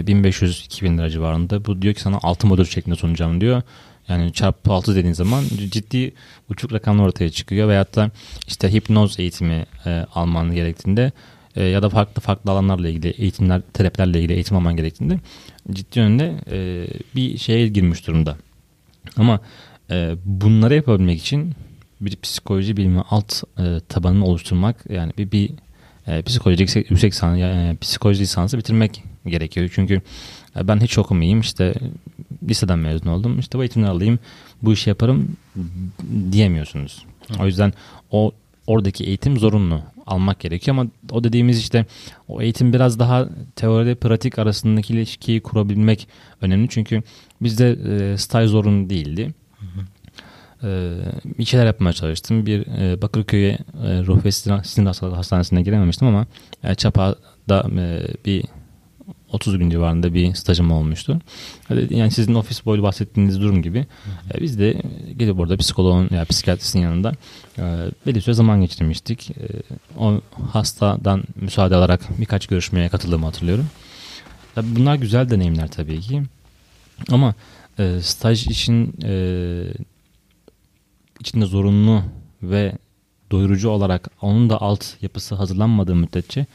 Speaker 3: 1500-2000 lira civarında. Bu diyor ki sana 6 modül şeklinde sunacağım diyor. Yani çarpı 6 dediğin zaman ciddi uçuk rakamlar ortaya çıkıyor. Veyahut da işte hipnoz eğitimi e, alman gerektiğinde e, ya da farklı farklı alanlarla ilgili eğitimler, terapilerle ilgili eğitim alman gerektiğinde ciddi yönde e, bir şeye girmiş durumda. Ama e, bunları yapabilmek için bir psikoloji bilimi alt e, tabanını oluşturmak yani bir, bir e, psikoloji yüksek, yüksek yani, psikoloji lisansı bitirmek gerekiyor. Çünkü e, ben hiç okumayayım işte liseden mezun oldum işte bu eğitimleri alayım bu işi yaparım diyemiyorsunuz. Hı. O yüzden o oradaki eğitim zorunlu almak gerekiyor ama o dediğimiz işte o eğitim biraz daha teori pratik arasındaki ilişkiyi kurabilmek önemli çünkü bizde e, staj zorunlu değildi. Hı hı. Ee, bir şeyler yapmaya çalıştım. Bir e, Bakırköy'e e, ruh ve sinir hastanesine girememiştim ama e, Çapa'da bir 30 gün civarında bir stajım olmuştu. Yani sizin ofis boyu bahsettiğiniz durum gibi hı hı. biz de gelip orada psikoloğun ya yani psikiyatristin yanında belli süre zaman geçirmiştik. O hastadan müsaade alarak birkaç görüşmeye katıldığımı hatırlıyorum. Tabii bunlar güzel deneyimler tabii ki. Ama staj için içinde zorunlu ve doyurucu olarak onun da alt yapısı hazırlanmadığı müddetçe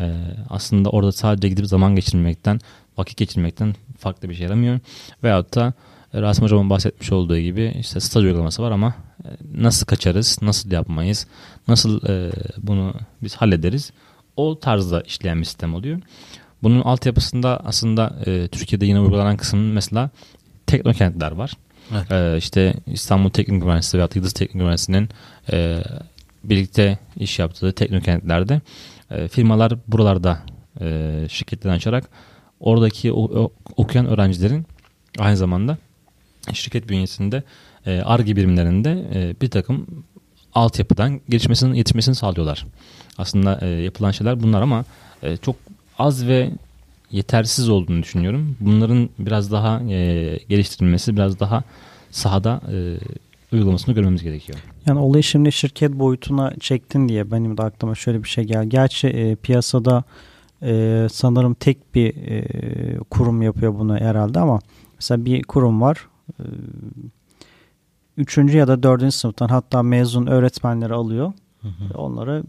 Speaker 3: e, aslında orada sadece gidip zaman geçirmekten, vakit geçirmekten farklı bir şey yaramıyor. Veyahut da e, Rasim Hocam'ın bahsetmiş olduğu gibi işte staj uygulaması var ama e, nasıl kaçarız, nasıl yapmayız, nasıl e, bunu biz hallederiz o tarzda işleyen bir sistem oluyor. Bunun altyapısında aslında e, Türkiye'de yine uygulanan kısım mesela teknokentler var. Evet. E, işte İstanbul Teknik Üniversitesi veya Yıldız Teknik Üniversitesi'nin e, birlikte iş yaptığı teknokentlerde e, firmalar buralarda e, şirketlerini açarak oradaki o, okuyan öğrencilerin aynı zamanda şirket bünyesinde ARGE e, birimlerinde e, bir takım altyapıdan gelişmesinin yetişmesini sağlıyorlar. Aslında yapılan şeyler bunlar ama çok az ve yetersiz olduğunu düşünüyorum. Bunların biraz daha e, geliştirilmesi, biraz daha sahada e, uygulamasını görmemiz gerekiyor.
Speaker 2: Yani olayı şimdi şirket boyutuna çektin diye benim de aklıma şöyle bir şey geldi. Gerçi e, piyasada e, sanırım tek bir e, kurum yapıyor bunu herhalde ama mesela bir kurum var. E, üçüncü ya da dördüncü sınıftan hatta mezun öğretmenleri alıyor. Hı hı. Onlara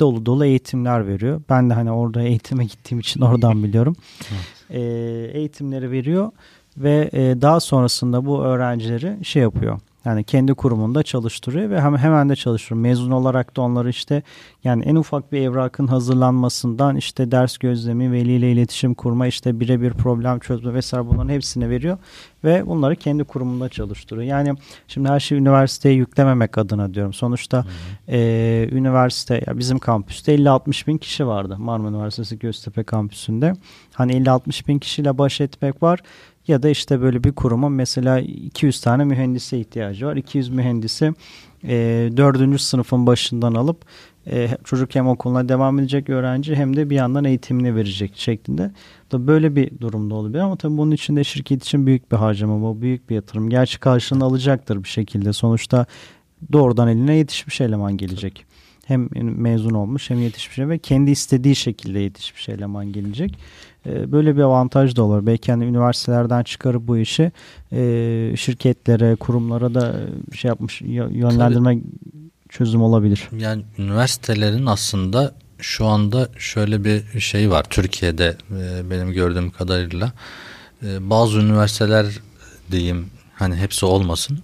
Speaker 2: dolu dolu eğitimler veriyor. Ben de hani orada eğitime gittiğim için oradan biliyorum. e, eğitimleri veriyor ve e, daha sonrasında bu öğrencileri şey yapıyor yani kendi kurumunda çalıştırıyor ve hemen de çalıştırıyor. Mezun olarak da onları işte yani en ufak bir evrakın hazırlanmasından işte ders gözlemi, veliyle iletişim kurma, işte birebir problem çözme vesaire bunların hepsini veriyor ve bunları kendi kurumunda çalıştırıyor. Yani şimdi her şeyi üniversiteye yüklememek adına diyorum. Sonuçta e, üniversite ya bizim kampüste 50-60 bin kişi vardı Marmara Üniversitesi Göztepe kampüsünde. Hani 50-60 bin kişiyle baş etmek var ya da işte böyle bir kurumun mesela 200 tane mühendise ihtiyacı var. 200 mühendisi e, 4. sınıfın başından alıp e, çocuk hem okuluna devam edecek öğrenci hem de bir yandan eğitimini verecek şeklinde. Da böyle bir durumda olabilir ama tabii bunun için de şirket için büyük bir harcama bu büyük bir yatırım. Gerçi karşılığını alacaktır bir şekilde. Sonuçta doğrudan eline yetişmiş eleman gelecek. Hem mezun olmuş hem yetişmiş ve kendi istediği şekilde yetişmiş eleman gelecek. Ee, böyle bir avantaj da olur. Belki hani üniversitelerden çıkarıp bu işi e, şirketlere, kurumlara da şey yapmış yönlendirme Tabii, çözüm olabilir.
Speaker 1: Yani üniversitelerin aslında şu anda şöyle bir şey var Türkiye'de e, benim gördüğüm kadarıyla e, bazı üniversiteler diyeyim hani hepsi olmasın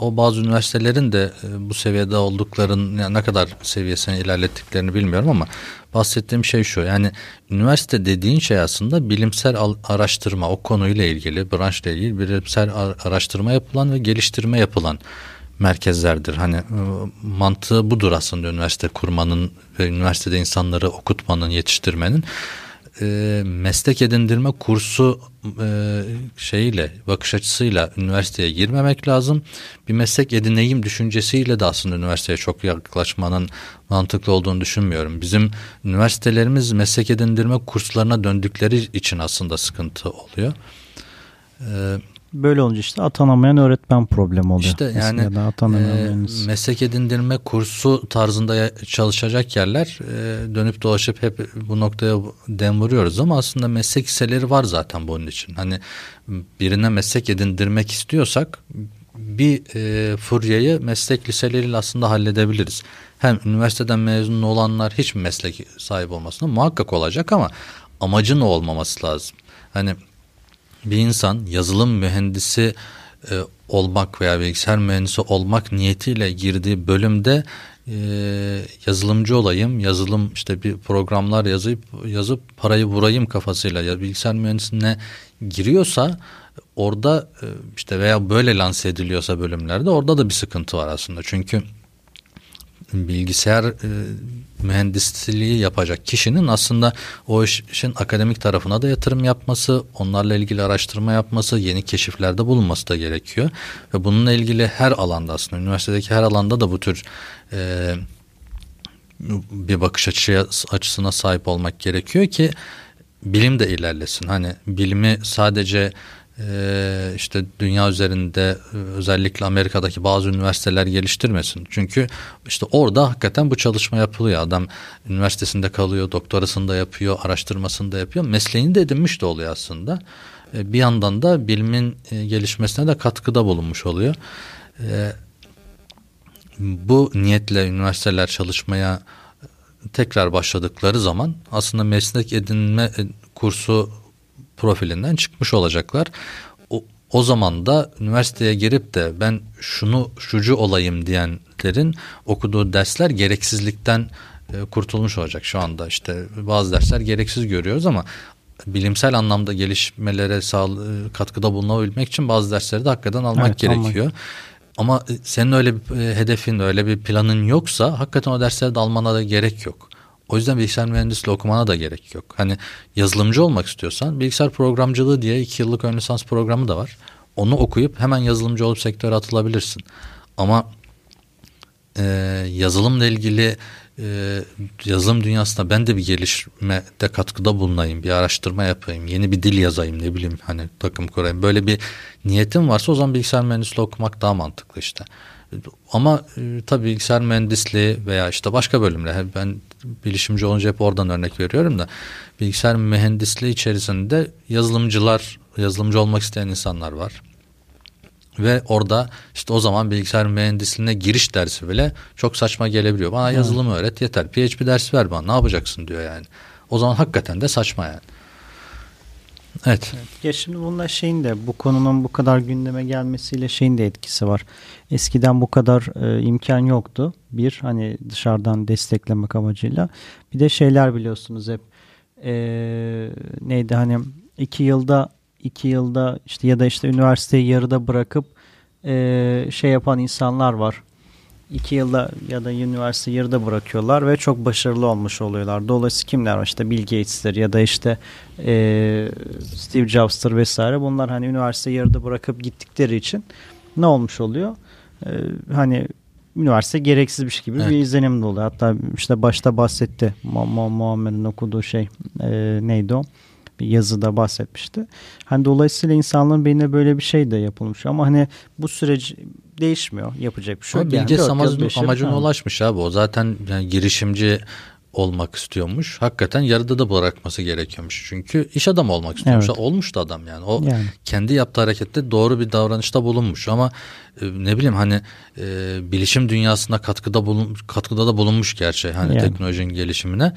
Speaker 1: o bazı üniversitelerin de bu seviyede olduklarının yani ne kadar seviyesine ilerlettiklerini bilmiyorum ama bahsettiğim şey şu yani üniversite dediğin şey aslında bilimsel araştırma o konuyla ilgili branşla ilgili bilimsel araştırma yapılan ve geliştirme yapılan merkezlerdir. Hani e, mantığı budur aslında üniversite kurmanın ve üniversitede insanları okutmanın, yetiştirmenin e, meslek edindirme kursu e, şeyiyle bakış açısıyla üniversiteye girmemek lazım. Bir meslek edineyim düşüncesiyle de aslında üniversiteye çok yaklaşmanın mantıklı olduğunu düşünmüyorum. Bizim üniversitelerimiz meslek edindirme kurslarına döndükleri için aslında sıkıntı oluyor.
Speaker 2: E, Böyle olunca işte atanamayan öğretmen problemi oluyor.
Speaker 1: İşte yani e, meslek edindirme kursu tarzında çalışacak yerler e, dönüp dolaşıp hep bu noktaya dem vuruyoruz ama aslında meslek liseleri var zaten bunun için. Hani birine meslek edindirmek istiyorsak bir e, furyayı meslek liseleriyle aslında halledebiliriz. Hem üniversiteden mezun olanlar hiç meslek sahibi olmasına muhakkak olacak ama amacın olmaması lazım. Hani bir insan yazılım mühendisi e, olmak veya bilgisayar mühendisi olmak niyetiyle girdiği bölümde e, yazılımcı olayım, yazılım işte bir programlar yazıp yazıp parayı vurayım kafasıyla ya bilgisayar mühendisliğine giriyorsa orada e, işte veya böyle lanse ediliyorsa bölümlerde orada da bir sıkıntı var aslında. Çünkü bilgisayar e, mühendisliği yapacak kişinin aslında o işin akademik tarafına da yatırım yapması, onlarla ilgili araştırma yapması, yeni keşiflerde bulunması da gerekiyor. Ve bununla ilgili her alanda aslında üniversitedeki her alanda da bu tür e, bir bakış açıya, açısına sahip olmak gerekiyor ki bilim de ilerlesin. Hani bilimi sadece e, işte dünya üzerinde e, özellikle Amerika'daki bazı üniversiteler geliştirmesin. Çünkü işte orada hakikaten bu çalışma yapılıyor. Adam üniversitesinde kalıyor, doktorasını da yapıyor, araştırmasını da yapıyor. Mesleğini de edinmiş de oluyor aslında. E, bir yandan da bilimin e, gelişmesine de katkıda bulunmuş oluyor. E, bu niyetle üniversiteler çalışmaya tekrar başladıkları zaman aslında meslek edinme e, kursu profilinden çıkmış olacaklar. O, o zaman da üniversiteye girip de ben şunu şucu olayım diyenlerin okuduğu dersler gereksizlikten e, kurtulmuş olacak şu anda. işte bazı dersler gereksiz görüyoruz ama bilimsel anlamda gelişmelere sağ, e, katkıda bulunabilmek için bazı dersleri de hakikaten almak evet, gerekiyor. Almak. Ama senin öyle bir e, hedefin, öyle bir planın yoksa hakikaten o derslere de almana da gerek yok. O yüzden bilgisayar mühendisliği okumana da gerek yok. Hani yazılımcı olmak istiyorsan bilgisayar programcılığı diye iki yıllık ön lisans programı da var. onu okuyup hemen yazılımcı olup sektöre atılabilirsin. Ama e, yazılımla ilgili e, yazılım dünyasında ben de bir gelişmede katkıda bulunayım, bir araştırma yapayım, yeni bir dil yazayım ne bileyim hani takım kurayım. Böyle bir niyetim varsa o zaman bilgisayar mühendisliği okumak daha mantıklı işte. Ama e, tabii bilgisayar mühendisliği veya işte başka bölümler ben bilişimci olunca hep oradan örnek veriyorum da bilgisayar mühendisliği içerisinde yazılımcılar, yazılımcı olmak isteyen insanlar var. Ve orada işte o zaman bilgisayar mühendisliğine giriş dersi bile çok saçma gelebiliyor. Bana yazılımı öğret yeter. PHP dersi ver bana ne yapacaksın diyor yani. O zaman hakikaten de saçma yani. Evet. evet.
Speaker 2: Ya şimdi bununla şeyin de bu konunun bu kadar gündeme gelmesiyle şeyin de etkisi var. Eskiden bu kadar e, imkan yoktu. Bir hani dışarıdan desteklemek amacıyla. Bir de şeyler biliyorsunuz hep e, neydi hani iki yılda iki yılda işte ya da işte üniversiteyi yarıda bırakıp e, şey yapan insanlar var. İki yılda ya da üniversite yarıda bırakıyorlar ve çok başarılı olmuş oluyorlar. Dolayısıyla kimler var? İşte Bill Gates'tir ya da işte e, Steve Jobs'tır vesaire. Bunlar hani üniversite yarıda bırakıp gittikleri için ne olmuş oluyor? E, hani üniversite gereksiz bir şey gibi evet. bir izlenim de oluyor. Hatta işte başta bahsetti Muammer'in okuduğu şey e, neydi o? bir yazıda bahsetmişti. Hani dolayısıyla insanların beynine böyle bir şey de yapılmış ama hani bu süreç değişmiyor. Yapacak bir şey yok.
Speaker 1: Bilge yani amacına, amacına ulaşmış abi. O zaten yani girişimci olmak istiyormuş. Hakikaten yarıda da bırakması gerekiyormuş. Çünkü iş adamı olmak istiyormuş. Evet. Olmuş da adam yani. O yani. kendi yaptığı harekette doğru bir davranışta bulunmuş ama e, ne bileyim hani e, bilişim dünyasında katkıda bulun katkıda da bulunmuş gerçi hani yani. teknolojinin gelişimine.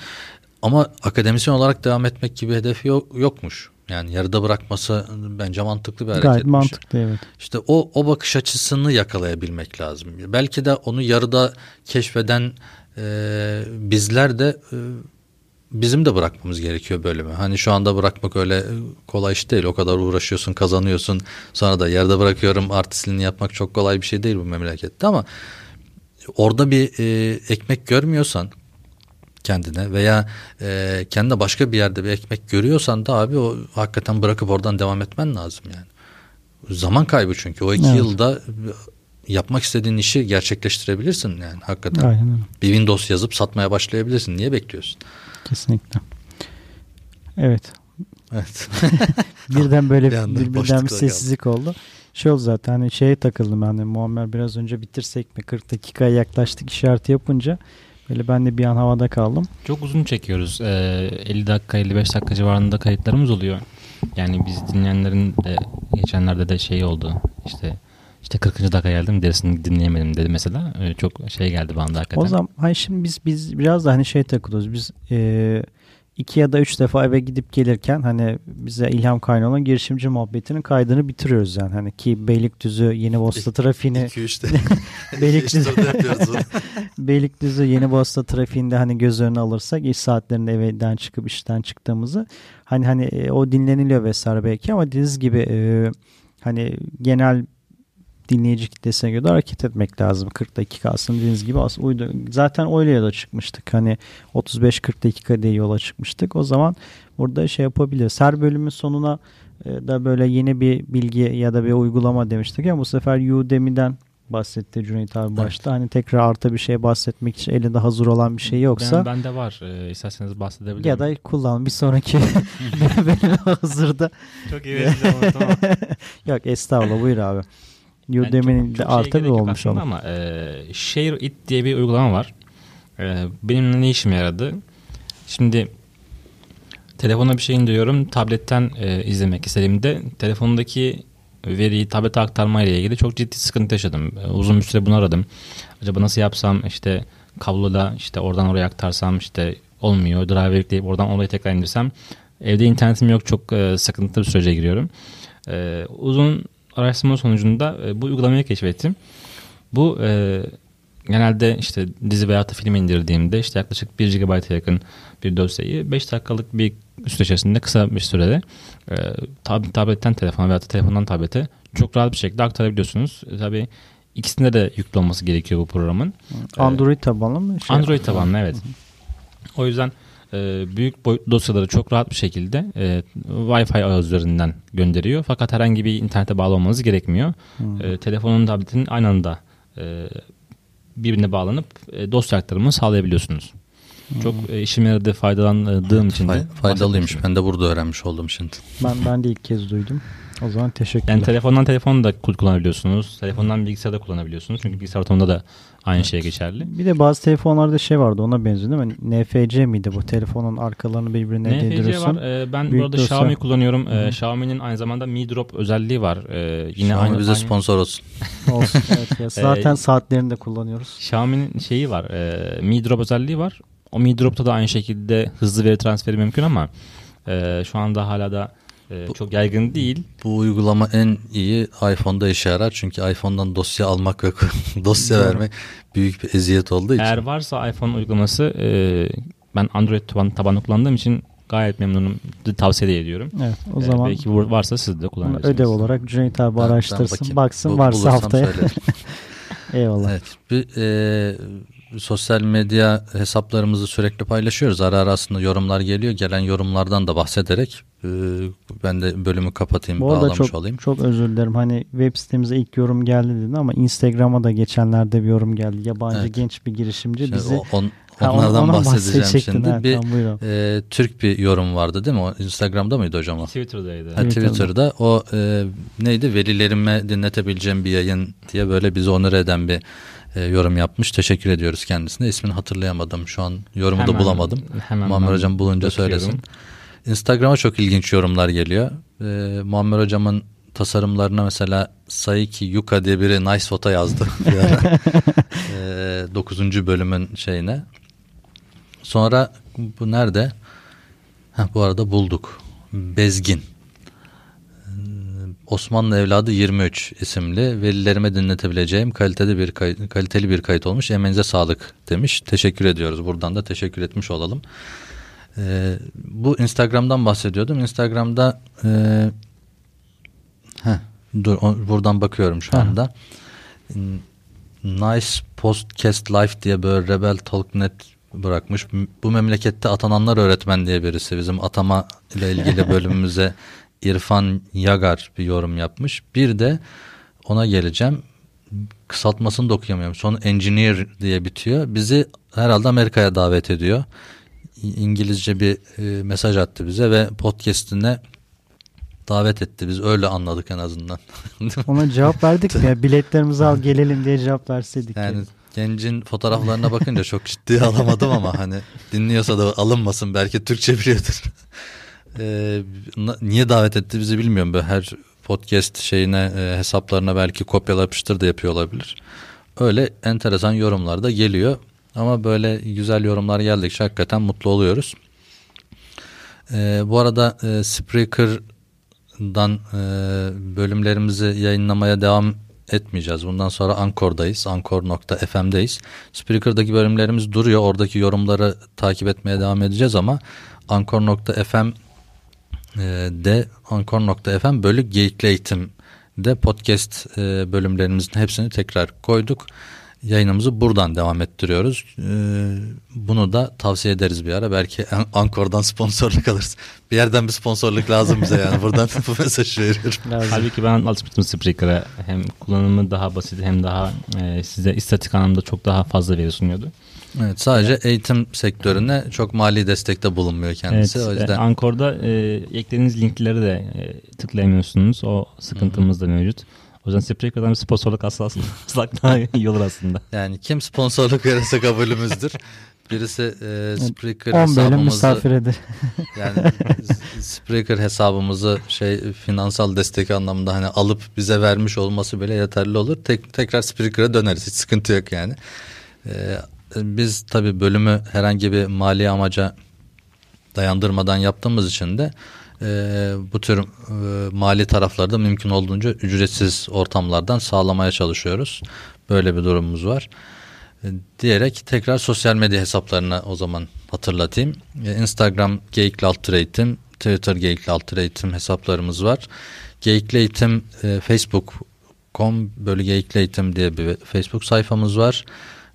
Speaker 1: Ama akademisyen olarak devam etmek gibi hedefi yok, yokmuş. Yani yarıda bırakması bence mantıklı bir hareketmiş.
Speaker 2: Gayet mantıklı evet.
Speaker 1: İşte o, o bakış açısını yakalayabilmek lazım. Belki de onu yarıda keşfeden e, bizler de e, bizim de bırakmamız gerekiyor bölümü. Hani şu anda bırakmak öyle kolay iş değil. O kadar uğraşıyorsun, kazanıyorsun. Sonra da yarıda bırakıyorum artistliğini yapmak çok kolay bir şey değil bu memlekette ama orada bir e, ekmek görmüyorsan kendine veya e, kendine başka bir yerde bir ekmek görüyorsan da abi o hakikaten bırakıp oradan devam etmen lazım yani. Zaman kaybı çünkü o iki evet. yılda yapmak istediğin işi gerçekleştirebilirsin yani hakikaten. Aynen. Bir Windows yazıp satmaya başlayabilirsin. Niye bekliyorsun?
Speaker 2: Kesinlikle. Evet.
Speaker 1: Evet.
Speaker 2: birden böyle bir, birden bir sessizlik kaldı. oldu. Şey oldu zaten hani şeye takıldım de Muammer biraz önce bitirsek mi 40 dakikaya yaklaştık işareti yapınca Böyle ben de bir an havada kaldım.
Speaker 3: Çok uzun çekiyoruz. Ee, 50 dakika 55 dakika civarında kayıtlarımız oluyor. Yani biz dinleyenlerin de geçenlerde de şey oldu. İşte işte 40. dakika geldim dersini dinleyemedim dedi mesela. Öyle çok şey geldi bana da hakikaten.
Speaker 2: O zaman hani şimdi biz biz biraz da hani şey takılıyoruz. Biz e, iki ya da üç defa eve gidip gelirken hani bize ilham kaynağı olan girişimci muhabbetinin kaydını bitiriyoruz yani. Hani ki Beylikdüzü Yeni Bosna trafiğini 2 3'te Beylikdüzü Beylikdüzü Yeni Bosna trafiğinde hani göz önüne alırsak iş saatlerinde evden çıkıp işten çıktığımızı hani hani e, o dinleniliyor vesaire belki ama dediğiniz gibi e, hani genel dinleyici kitlesine göre hareket etmek lazım. 40 dakika aslında dediğiniz gibi aslında uydu. Zaten öyle yola çıkmıştık. Hani 35-40 dakika diye yola çıkmıştık. O zaman burada şey yapabiliriz. Her bölümün sonuna e, da böyle yeni bir bilgi ya da bir uygulama demiştik ama bu sefer Udemy'den bahsetti Cüneyt abi başta. Evet. Hani tekrar artı bir şey bahsetmek için elinde hazır olan bir şey yoksa.
Speaker 3: Ben, bende var. Ee, isterseniz bahsedebilirim.
Speaker 2: Ya da kullan. Bir sonraki benim hazırda.
Speaker 3: Çok iyi tamam.
Speaker 2: Yok estağfurullah buyur abi. Udemy'nin yani de artı bir olmuş
Speaker 3: ama. ama e, Share It diye bir uygulama var. E, benim ne işime yaradı? Şimdi telefona bir şey indiriyorum. Tabletten e, izlemek istediğimde telefondaki veriyi tablete aktarma ile ilgili çok ciddi sıkıntı yaşadım. E, uzun bir süre bunu aradım. Acaba nasıl yapsam işte kabloda işte oradan oraya aktarsam işte olmuyor. Driver yükleyip oradan oraya tekrar indirsem. Evde internetim yok çok e, sıkıntılı bir sürece giriyorum. E, uzun araştırma sonucunda e, bu uygulamayı keşfettim. Bu e, genelde işte dizi veya da film indirdiğimde işte yaklaşık 1 GB'a yakın bir dosyayı 5 dakikalık bir süre içerisinde kısa bir sürede e, tab tabletten telefona veya da telefondan tablete çok rahat bir şekilde aktarabiliyorsunuz. E, tabii ikisinde de yüklü olması gerekiyor bu programın.
Speaker 2: Android tabanlı mı?
Speaker 3: Şey Android tabanlı evet. O yüzden e, büyük boyutlu dosyaları çok rahat bir şekilde e, Wi-Fi ağ üzerinden gönderiyor. Fakat herhangi bir internete bağlı olmanız gerekmiyor.
Speaker 2: Hmm.
Speaker 3: E, telefonun tabletin aynı anda e, birbirine bağlanıp e, dosya aktarımını sağlayabiliyorsunuz. Çok e, işime yaradı faydalandığım için de
Speaker 1: Fay- faydalıymış. Ben de burada öğrenmiş oldum şimdi.
Speaker 2: Ben ben de ilk kez duydum. O zaman teşekkürler.
Speaker 3: Yani telefondan telefon da kul- kullanabiliyorsunuz. Telefondan bilgisayar da kullanabiliyorsunuz. Çünkü bilgisayar ortamında da aynı şey geçerli.
Speaker 2: bir de bazı telefonlarda şey vardı ona benziyor değil mi? NFC miydi bu? Telefonun arkalarını birbirine
Speaker 3: NFC
Speaker 2: değdiriyorsun.
Speaker 3: var. Ee, ben
Speaker 2: Büyük
Speaker 3: bu arada
Speaker 2: dosya.
Speaker 3: Xiaomi kullanıyorum. Ee. Xiaomi'nin aynı zamanda Mi Drop özelliği var. Ee, yine
Speaker 1: Xiaomi
Speaker 3: aynı,
Speaker 1: bize
Speaker 3: aynı-
Speaker 1: sponsor olsun.
Speaker 2: Olsun. Evet, ya. Zaten
Speaker 3: Ee,
Speaker 2: saatlerini de kullanıyoruz.
Speaker 3: Xiaomi'nin şeyi var. E, Mi Drop özelliği var. O Mi Drop'ta da aynı şekilde hızlı veri transferi mümkün ama e, şu anda hala da e,
Speaker 1: Bu-
Speaker 3: çok yaygın değil.
Speaker 1: Bu uygulama en iyi iPhone'da işe yarar. Çünkü iPhone'dan dosya almak ve dosya
Speaker 2: Doğru.
Speaker 1: vermek büyük bir eziyet olduğu için.
Speaker 3: Eğer varsa iPhone uygulaması e, ben Android taban, tabanlı kullandığım için gayet memnunum. Tavsiye de ediyorum.
Speaker 2: Evet, o
Speaker 3: Ee,
Speaker 2: zaman
Speaker 3: belki var- varsa siz de kullanabilirsiniz.
Speaker 2: ödev olarak Cüneyt abi
Speaker 1: Ben- ben
Speaker 2: araştırsın.
Speaker 1: bakayım.
Speaker 2: baksın
Speaker 1: Bu-
Speaker 2: varsa haftaya. Eyvallah.
Speaker 1: Evet. Bir, e, sosyal medya hesaplarımızı sürekli paylaşıyoruz. Ara ara aslında yorumlar geliyor. Gelen yorumlardan da bahsederek e, ben de bölümü kapatayım,
Speaker 2: Bu arada
Speaker 1: bağlamış
Speaker 2: çok
Speaker 1: olayım.
Speaker 2: çok özür dilerim. Hani web sitemize ilk yorum geldi dedin ama Instagram'a da geçenlerde bir yorum geldi. Yabancı
Speaker 1: Evet.
Speaker 2: genç bir girişimci
Speaker 1: Şimdi
Speaker 2: bizi
Speaker 1: on-
Speaker 2: Ha,
Speaker 1: onlardan
Speaker 2: ona
Speaker 1: bahsedeceğim şimdi.
Speaker 2: Ha,
Speaker 1: bir
Speaker 2: tamam,
Speaker 1: e, Türk bir yorum vardı değil mi? O Instagram'da mıydı hocam o?
Speaker 3: Twitter'daydı.
Speaker 1: Ha,
Speaker 2: Twitter'da.
Speaker 1: Twitter'da o e, neydi velilerime dinletebileceğim bir yayın diye böyle bizi onur eden bir e, yorum yapmış. Teşekkür ediyoruz kendisine. İsmini hatırlayamadım şu an yorumu da
Speaker 3: Hemen-
Speaker 1: bulamadım.
Speaker 3: Hemen
Speaker 1: Muammer hocam bulunca
Speaker 3: bakıyorum.
Speaker 1: söylesin. Instagram'a çok ilginç yorumlar geliyor. E, Muammer hocamın tasarımlarına mesela Saiki Yuka diye biri nice foto yazdı. e, 9. bölümün şeyine. Sonra bu nerede? Heh, bu arada bulduk. Bezgin. Osmanlı Evladı 23 isimli velilerime dinletebileceğim kaliteli bir kayıt, kaliteli bir kayıt olmuş. Emeğinize sağlık demiş. Teşekkür ediyoruz. Buradan da teşekkür etmiş olalım. Ee, bu Instagram'dan bahsediyordum. Instagram'da e, heh, dur o- buradan bakıyorum şu anda. Nice Podcast Life diye böyle Rebel Talk.net bırakmış. M- Bu memlekette atananlar öğretmen diye birisi bizim atama ile ilgili bölümümüze İrfan Yagar bir yorum yapmış. Bir de ona geleceğim. Kısaltmasını da okuyamıyorum. Son engineer diye bitiyor. Bizi herhalde Amerika'ya davet ediyor. İngilizce bir e, mesaj attı bize ve podcast'ine davet etti. Biz öyle anladık en azından.
Speaker 2: Ona cevap verdik mi ya? Biletlerimizi al gelelim diye cevap verseydik. ya.
Speaker 1: Yani gencin fotoğraflarına bakınca çok ciddiye alamadım ama hani dinliyorsa da alınmasın belki Türkçe biliyordur. Ee, niye davet etti bizi bilmiyorum. Böyle her podcast şeyine e, hesaplarına belki kopyala yapıştır da yapıyor olabilir. Öyle enteresan yorumlar da geliyor. Ama böyle güzel yorumlar geldikçe hakikaten mutlu oluyoruz. Ee, bu arada e, Spreaker'dan e, bölümlerimizi yayınlamaya devam etmeyeceğiz. Bundan sonra Ankor'dayız. Ankor.fm'deyiz. Spreaker'daki bölümlerimiz duruyor. Oradaki yorumları takip etmeye devam edeceğiz ama Ankor.fm de Ankor.fm bölü Geyikli Eğitim de podcast e, bölümlerimizin hepsini tekrar koyduk. Yayınımızı buradan devam ettiriyoruz. E, bunu da tavsiye ederiz bir ara. Belki An- Ankor'dan sponsorluk alırız. Bir yerden bir sponsorluk lazım bize yani. Buradan bu mesajı veriyorum.
Speaker 2: Lazım.
Speaker 3: Halbuki ben alışmıştım Spreaker'a. Hem kullanımı daha basit hem daha e, size istatik anlamda çok daha fazla veri sunuyordu.
Speaker 1: Evet, sadece eğitim sektörüne çok mali destekte bulunmuyor kendisi.
Speaker 3: Evet,
Speaker 1: o
Speaker 3: e,
Speaker 1: yüzden
Speaker 3: Ankor'da e, eklediğiniz linkleri de e, tıklayamıyorsunuz. O sıkıntımız da mevcut. O yüzden Spreaker'dan bir sponsorluk asla asla daha iyi olur aslında.
Speaker 1: yani kim sponsorluk verirse kabulümüzdür. Birisi e, Spreaker
Speaker 2: 10 bölüm
Speaker 1: hesabımızı
Speaker 2: misafir eder.
Speaker 1: yani Spreaker hesabımızı şey finansal destek anlamında hani alıp bize vermiş olması bile yeterli olur. Tek, tekrar Spreaker'a döneriz. Hiç sıkıntı yok yani. Ee, biz tabii bölümü herhangi bir mali amaca dayandırmadan yaptığımız için de e, bu tür e, mali tarafları da mümkün olduğunca ücretsiz ortamlardan sağlamaya çalışıyoruz. Böyle bir durumumuz var. E, diyerek tekrar sosyal medya hesaplarına o zaman hatırlatayım. E, Instagram Geyikli Altır Eğitim, Twitter Geyikli Altır Eğitim hesaplarımız var. Geyikli Eğitim e, Facebook.com bölü Geyikli Eğitim diye bir Facebook sayfamız var.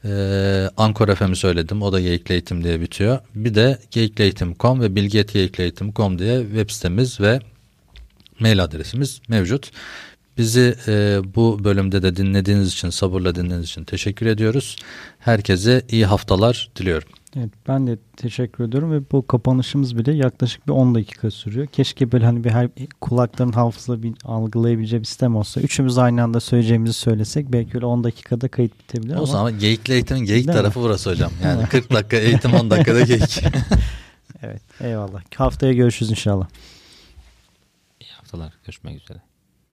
Speaker 1: Ee, Ankara FM'i söyledim. O da Geyikli Eğitim diye bitiyor. Bir de geyikleeğitim.com ve bilgiyetgeyikleeğitim.com diye web sitemiz ve mail adresimiz mevcut. Bizi e, bu bölümde de dinlediğiniz için, sabırla dinlediğiniz için teşekkür ediyoruz. Herkese iyi haftalar diliyorum.
Speaker 2: Evet ben de teşekkür ediyorum ve bu kapanışımız bile yaklaşık bir 10 dakika sürüyor. Keşke böyle hani bir her, kulakların hafıza bir algılayabileceği bir sistem olsa. Üçümüz aynı anda söyleyeceğimizi söylesek belki öyle 10 dakikada kayıt bitebilir
Speaker 1: o
Speaker 2: ama.
Speaker 1: zaman geyikli eğitimin geyik
Speaker 2: Değil
Speaker 1: tarafı burası hocam. Yani 40 dakika eğitim 10 dakikada geyik.
Speaker 2: evet eyvallah. Haftaya görüşürüz inşallah.
Speaker 3: İyi haftalar. Görüşmek üzere.